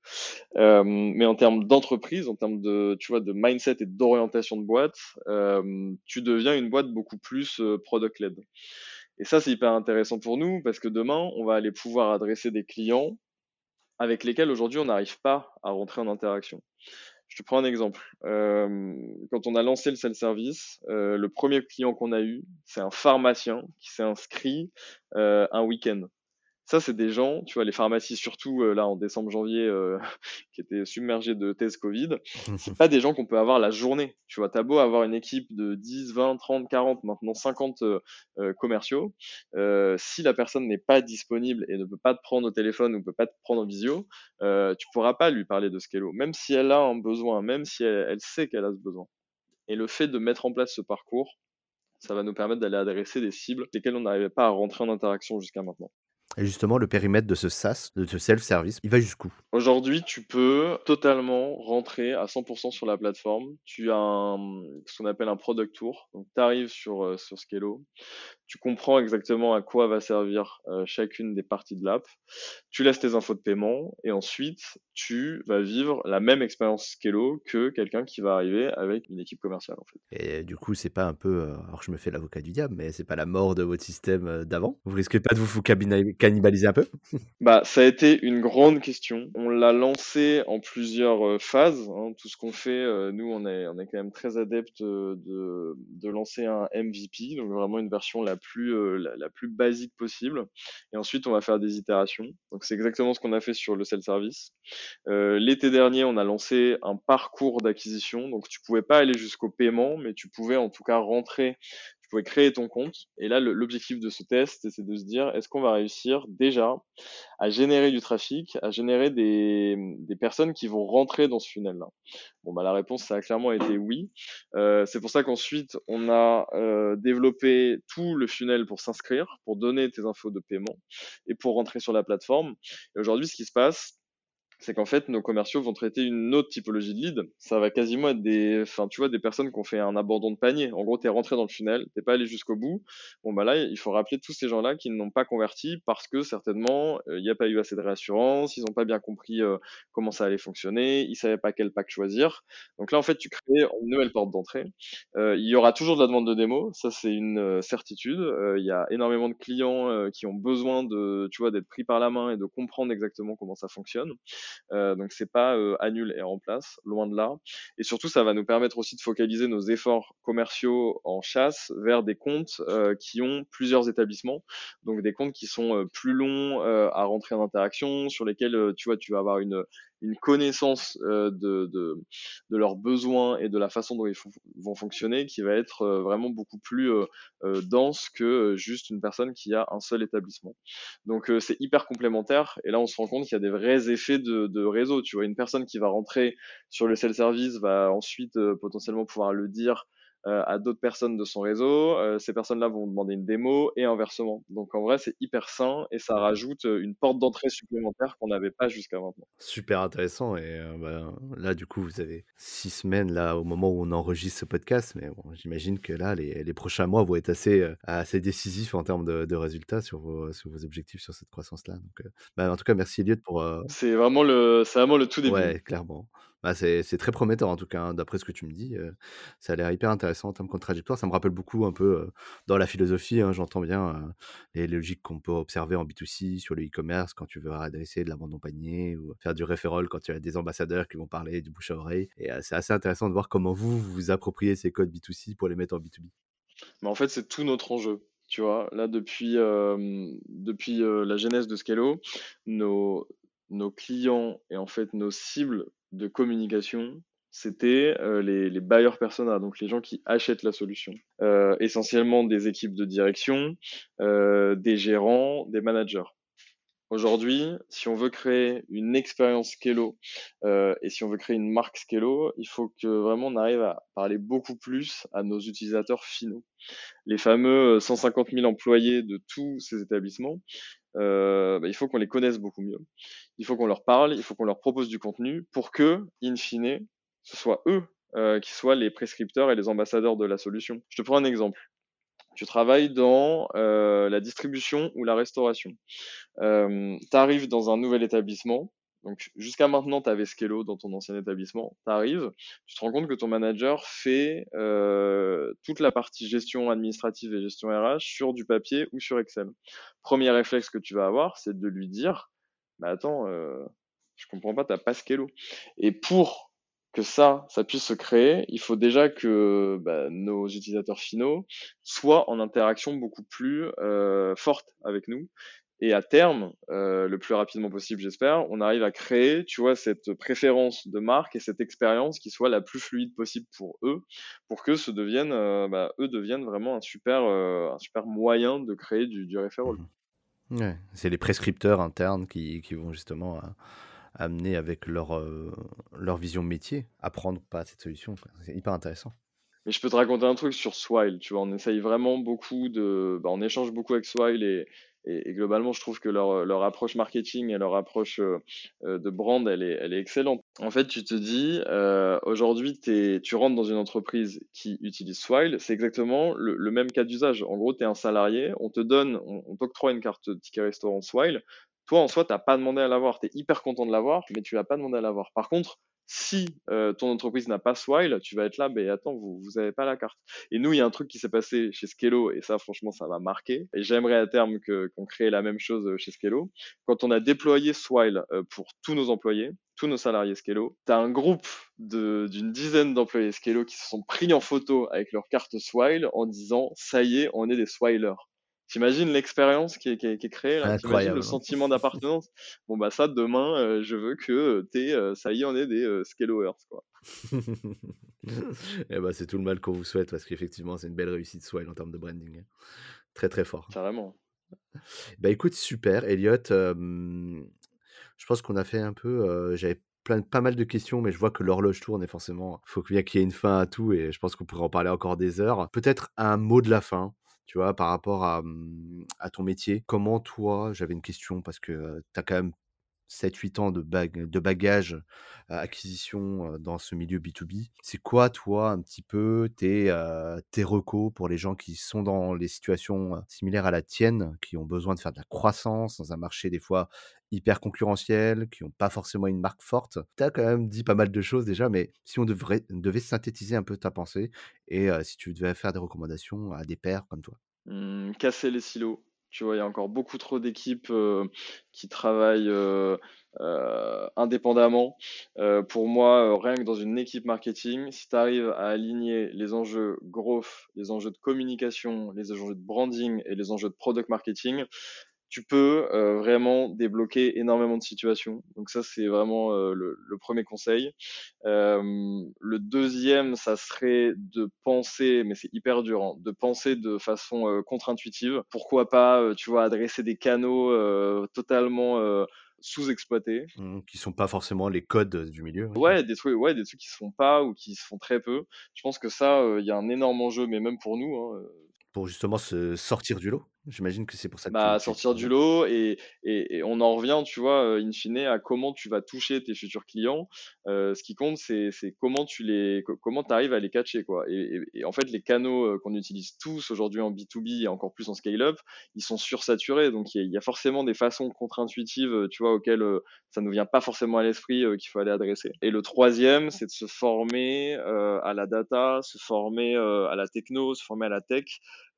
Euh, mais en termes d'entreprise, en termes de, tu vois, de mindset et d'orientation de boîte, euh, tu deviens une boîte beaucoup plus euh, product-led. Et ça, c'est hyper intéressant pour nous parce que demain, on va aller pouvoir adresser des clients avec lesquels aujourd'hui on n'arrive pas à rentrer en interaction. Je te prends un exemple. Euh, quand on a lancé le self-service, euh, le premier client qu'on a eu, c'est un pharmacien qui s'est inscrit euh, un week-end. Ça, c'est des gens, tu vois, les pharmacies, surtout euh, là en décembre-janvier, euh, qui étaient submergés de thèse Covid, c'est pas des gens qu'on peut avoir la journée. Tu vois, t'as beau avoir une équipe de 10, 20, 30, 40, maintenant 50 euh, euh, commerciaux, euh, si la personne n'est pas disponible et ne peut pas te prendre au téléphone ou peut pas te prendre en visio, tu pourras pas lui parler de Scalo, même si elle a un besoin, même si elle, elle sait qu'elle a ce besoin. Et le fait de mettre en place ce parcours, ça va nous permettre d'aller adresser des cibles lesquelles on n'arrivait pas à rentrer en interaction jusqu'à maintenant. Et justement, le périmètre de ce SaaS, de ce self-service, il va jusqu'où? Aujourd'hui, tu peux totalement rentrer à 100% sur la plateforme. Tu as un, ce qu'on appelle un product tour. Donc, tu arrives sur, euh, sur Scalo. Tu comprends exactement à quoi va servir euh, chacune des parties de l'app. Tu laisses tes infos de paiement et ensuite, tu vas vivre la même expérience Scalo que quelqu'un qui va arriver avec une équipe commerciale, en fait. Et du coup, c'est pas un peu. euh, alors, je me fais l'avocat du diable, mais c'est pas la mort de votre système euh, d'avant? Vous risquez pas de vous vous cabina- cannibaliser un peu Bah, ça a été une grande question. On l'a lancé en plusieurs euh, phases. hein. Tout ce qu'on fait, euh, nous, on est, quand même très adepte euh, de, lancer un MVP, donc vraiment une version la plus, la, plus basique possible. Et ensuite, on va faire des itérations. Donc, c'est exactement ce qu'on a fait sur le self-service. L'été dernier, on a lancé un parcours d'acquisition. Donc, tu pouvais pas aller jusqu'au paiement, mais tu pouvais en tout cas rentrer pouvais créer ton compte. Et là, l'objectif de ce test, c'est de se dire, est-ce qu'on va réussir déjà à générer du trafic, à générer des, des personnes qui vont rentrer dans ce funnel-là? Bon, bah, la réponse, ça a clairement été oui. Euh, c'est pour ça qu'ensuite, on a euh, développé tout le funnel pour s'inscrire, pour donner tes infos de paiement et pour rentrer sur la plateforme. Et aujourd'hui, ce qui se passe, c'est qu'en fait, nos commerciaux vont traiter une autre typologie de lead. Ça va quasiment être des, enfin, tu vois, des personnes qui ont fait un abandon de panier. En gros, t'es rentré dans le funnel, t'es pas allé jusqu'au bout. Bon, bah là, il faut rappeler tous ces gens-là qui n'ont pas converti parce que certainement, euh, il n'y a pas eu assez de réassurance, ils n'ont pas bien compris euh, comment ça allait fonctionner, ils savaient pas quel pack choisir. Donc là, en fait, tu crées une nouvelle porte d'entrée. Euh, il y aura toujours de la demande de démo, ça c'est une euh, certitude. Il y a énormément de clients qui ont besoin de, tu vois, d'être pris par la main et de comprendre exactement comment ça fonctionne. Euh, donc c'est pas euh, annule et remplace, loin de là. Et surtout, ça va nous permettre aussi de focaliser nos efforts commerciaux en chasse vers des comptes euh, qui ont plusieurs établissements, donc des comptes qui sont euh, plus longs euh, à rentrer en interaction, sur lesquels tu vois tu vas avoir une une connaissance euh, de, de, de leurs besoins et de la façon dont ils vont fonctionner qui va être euh, vraiment beaucoup plus euh, euh, dense que juste une personne qui a un seul établissement. Donc c'est hyper complémentaire et là on se rend compte qu'il y a des vrais effets de, de réseau. Tu vois, une personne qui va rentrer sur le self-service va ensuite potentiellement pouvoir le dire à d'autres personnes de son réseau. Euh, ces personnes-là vont demander une démo et inversement. Donc en vrai c'est hyper sain et ça rajoute euh, une porte d'entrée supplémentaire qu'on n'avait pas jusqu'à maintenant. Super intéressant. Et euh, bah, là, du coup, vous avez six semaines là au moment où on enregistre ce podcast. Mais bon, j'imagine que là, les, les prochains mois vont être assez, euh, assez décisifs en termes de, de résultats sur vos, sur vos objectifs sur cette croissance-là. Donc, euh, bah, en tout cas, merci Elliot pour. euh, C'est vraiment le, c'est vraiment le tout début. Ouais, clairement. Bah, c'est très prometteur en tout cas, hein, d'après ce que tu me dis, ça a l'air hyper intéressant en termes de trajectoire. Ça me rappelle beaucoup un peu, dans la philosophie, hein, j'entends bien, les logiques qu'on peut observer en B2C sur le e-commerce quand tu veux adresser de la vente en panier ou faire du referral quand tu as des ambassadeurs qui vont parler du bouche à oreille et c'est assez intéressant de voir comment vous, vous appropriez ces codes B2C pour les mettre en B2B. Mais en fait, c'est tout notre enjeu. Tu vois, là, depuis, depuis la genèse de Scalo, nos, nos clients et en fait nos cibles de communication, c'était euh, les, les buyers persona, donc les gens qui achètent la solution. Euh, essentiellement des équipes de direction, euh, des gérants, des managers. Aujourd'hui, si on veut créer une expérience euh, et si on veut créer une marque Skello, il faut que vraiment on arrive à parler beaucoup plus à nos utilisateurs finaux. Les fameux 150 000 employés de tous ces établissements, bah, il faut qu'on les connaisse beaucoup mieux. Il faut qu'on leur parle, il faut qu'on leur propose du contenu pour que, in fine, ce soit eux euh, qui soient les prescripteurs et les ambassadeurs de la solution. Je te prends un exemple tu travailles dans euh, la distribution ou la restauration. Euh, tu arrives dans un nouvel établissement. Donc jusqu'à maintenant, tu avais Skello dans ton ancien établissement. Tu arrives, tu te rends compte que ton manager fait euh, toute la partie gestion administrative et gestion RH sur du papier ou sur Excel. Premier réflexe que tu vas avoir, c'est de lui dire, bah attends, euh, je comprends pas, t'as pas Skello. Et pour que ça, ça puisse se créer, il faut déjà que bah, nos utilisateurs finaux soient en interaction beaucoup plus euh, forte avec nous. Et à terme, euh, le plus rapidement possible, j'espère, on arrive à créer, tu vois, cette préférence de marque et cette expérience qui soit la plus fluide possible pour eux, pour que ce devienne, euh, bah, eux deviennent vraiment un super, un super moyen de créer du, du referral. Ouais, c'est les prescripteurs internes qui, qui vont justement à, amener avec leur, euh, leur vision métier, apprendre pas cette solution. C'est hyper intéressant. Mais je peux te raconter un truc sur Swile, tu vois, on essaye vraiment beaucoup de... Bah, on échange beaucoup avec Swile et, et, globalement, je trouve que leur, leur approche marketing et leur approche euh, de brand, elle est, elle est excellente. En fait, tu te dis, euh, aujourd'hui, tu rentres dans une entreprise qui utilise Swile, c'est exactement le, même cas d'usage. En gros, tu es un salarié, on te donne, on, t'octroie une carte ticket restaurant Swile, toi, en soi, tu n'as pas demandé à l'avoir. Tu es hyper content de l'avoir, mais tu l'as pas demandé à l'avoir. Par contre, si euh, ton entreprise n'a pas Swile, tu vas être là, mais attends, vous vous avez pas la carte. Et nous, il y a un truc qui s'est passé chez Skello, et ça, franchement, ça m'a marqué. Et j'aimerais à terme qu'on crée la même chose chez Skello. Quand on a déployé Swile pour tous nos employés, tous nos salariés Skello, tu as un groupe d'une dizaine d'employés Skello qui se sont pris en photo avec leur carte Swile en disant, ça y est, on est des Swilers. T'imagines l'expérience qui est, qui, est, qui est, créée là T'imagines le sentiment d'appartenance Bon bah ça, demain, euh, je veux que euh, t'es, euh, ça y on est des euh, quoi. Et eh bah c'est tout le mal qu'on vous souhaite parce qu'effectivement c'est une belle réussite Swile en termes de branding. Hein. Très très fort. Carrément. Bah écoute, super, Elliot. je pense qu'on a fait un peu. J'avais plein, pas mal de questions, mais je vois que l'horloge tourne et forcément, il faut bien qu'il y ait une fin à tout et je pense qu'on pourrait en parler encore des heures. Peut-être un mot de la fin tu vois, par rapport à, mmh, à ton métier. Comment toi, j'avais une question parce que tu as quand même 7-8 ans de, de bagage acquisition dans ce milieu B2B. C'est quoi, toi, un petit peu tes, tes recos pour les gens qui sont dans les situations similaires à la tienne, qui ont besoin de faire de la croissance dans un marché des fois hyper concurrentiel, qui n'ont pas forcément une marque forte. Tu as quand même dit pas mal de choses déjà, mais si on devait synthétiser un peu ta pensée et si tu devais faire des recommandations à des pairs comme toi? Mmh, casser les silos tu vois, il y a encore beaucoup trop d'équipes qui travaillent indépendamment. pour moi, rien que dans une équipe marketing, si tu arrives à aligner les enjeux growth, les enjeux de communication, les enjeux de branding et les enjeux de product marketing, tu peux euh, vraiment débloquer énormément de situations. Donc ça, c'est vraiment euh, le, le, premier conseil. Euh, le deuxième, ça serait de penser, mais c'est hyper dur, hein, de penser de façon contre-intuitive. Pourquoi pas, tu vois, adresser des canaux totalement sous-exploités. Mmh, qui sont pas forcément les codes du milieu. Ouais, des trucs, ouais, des trucs qui se font pas ou qui se font très peu. Je pense que ça, il y a un énorme enjeu, mais même pour nous. Hein, pour justement se sortir du lot J'imagine que c'est pour ça que bah, tu, sortir du lot et, et, on en revient, tu vois, euh, in fine, à comment tu vas toucher tes futurs clients. Euh, ce qui compte, c'est comment tu les, comment arrives à les catcher, quoi. Et, et en fait, les canaux euh, qu'on utilise tous aujourd'hui en B2B et encore plus en scale-up, ils sont sursaturés. Donc, il y, a forcément des façons contre-intuitives, tu vois, auxquelles ça ne vient pas forcément à l'esprit qu'il faut aller adresser. Et le troisième, c'est de se former à la data, se former à la techno, se former à la tech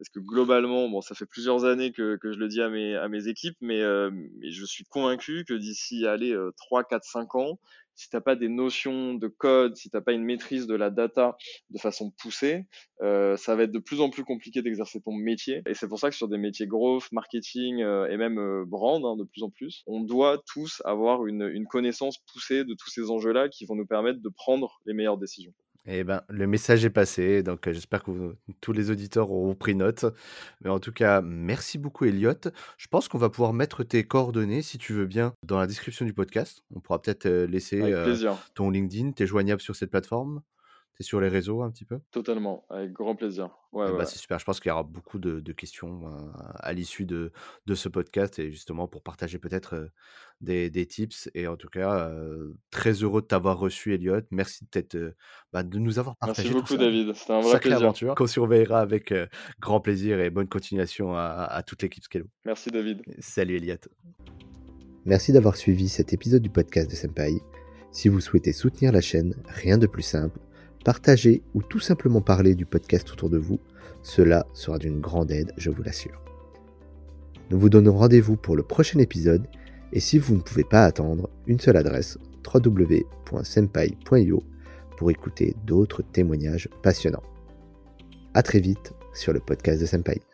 parce que globalement, bon, ça fait plusieurs années que, je le dis à mes, équipes, mais, euh, mais je suis convaincu que d'ici, allez, 3, 4, 5 ans, si tu n'as pas des notions de code, si tu n'as pas une maîtrise de la data de façon poussée, euh, ça va être de plus en plus compliqué d'exercer ton métier. Et c'est pour ça que sur des métiers growth, marketing euh, et même brand, hein, de plus en plus, on doit tous avoir une connaissance poussée de tous ces enjeux-là qui vont nous permettre de prendre les meilleures décisions. Eh ben, le message est passé, donc j'espère que tous les auditeurs auront pris note. Mais en tout cas, merci beaucoup Elliot. Je pense qu'on va pouvoir mettre tes coordonnées, si tu veux bien, dans la description du podcast. On pourra peut-être laisser ton LinkedIn. Tu es joignable sur cette plateforme? Es sur les réseaux un petit peu? Totalement, avec grand plaisir. Ouais, bah, C'est super. Je pense qu'il y aura beaucoup de, questions à l'issue de, de, ce podcast et justement pour partager peut-être des, des, tips. Et en tout cas, très heureux de t'avoir reçu, Elliot. Merci de, bah, de nous avoir partagé. Merci beaucoup, David. C'était un vrai Sacrée plaisir. aventure qu'on surveillera avec grand plaisir et bonne continuation à, à toute l'équipe Scalo. Merci, David. Salut, Elliot. Merci d'avoir suivi cet épisode du podcast de Senpai. Si vous souhaitez soutenir la chaîne, rien de plus simple partager ou tout simplement parler du podcast autour de vous, cela sera d'une grande aide, je vous l'assure. Nous vous donnons rendez-vous pour le prochain épisode et si vous ne pouvez pas attendre, une seule adresse www.senpai.io pour écouter d'autres témoignages passionnants. A très vite sur le podcast de Senpai.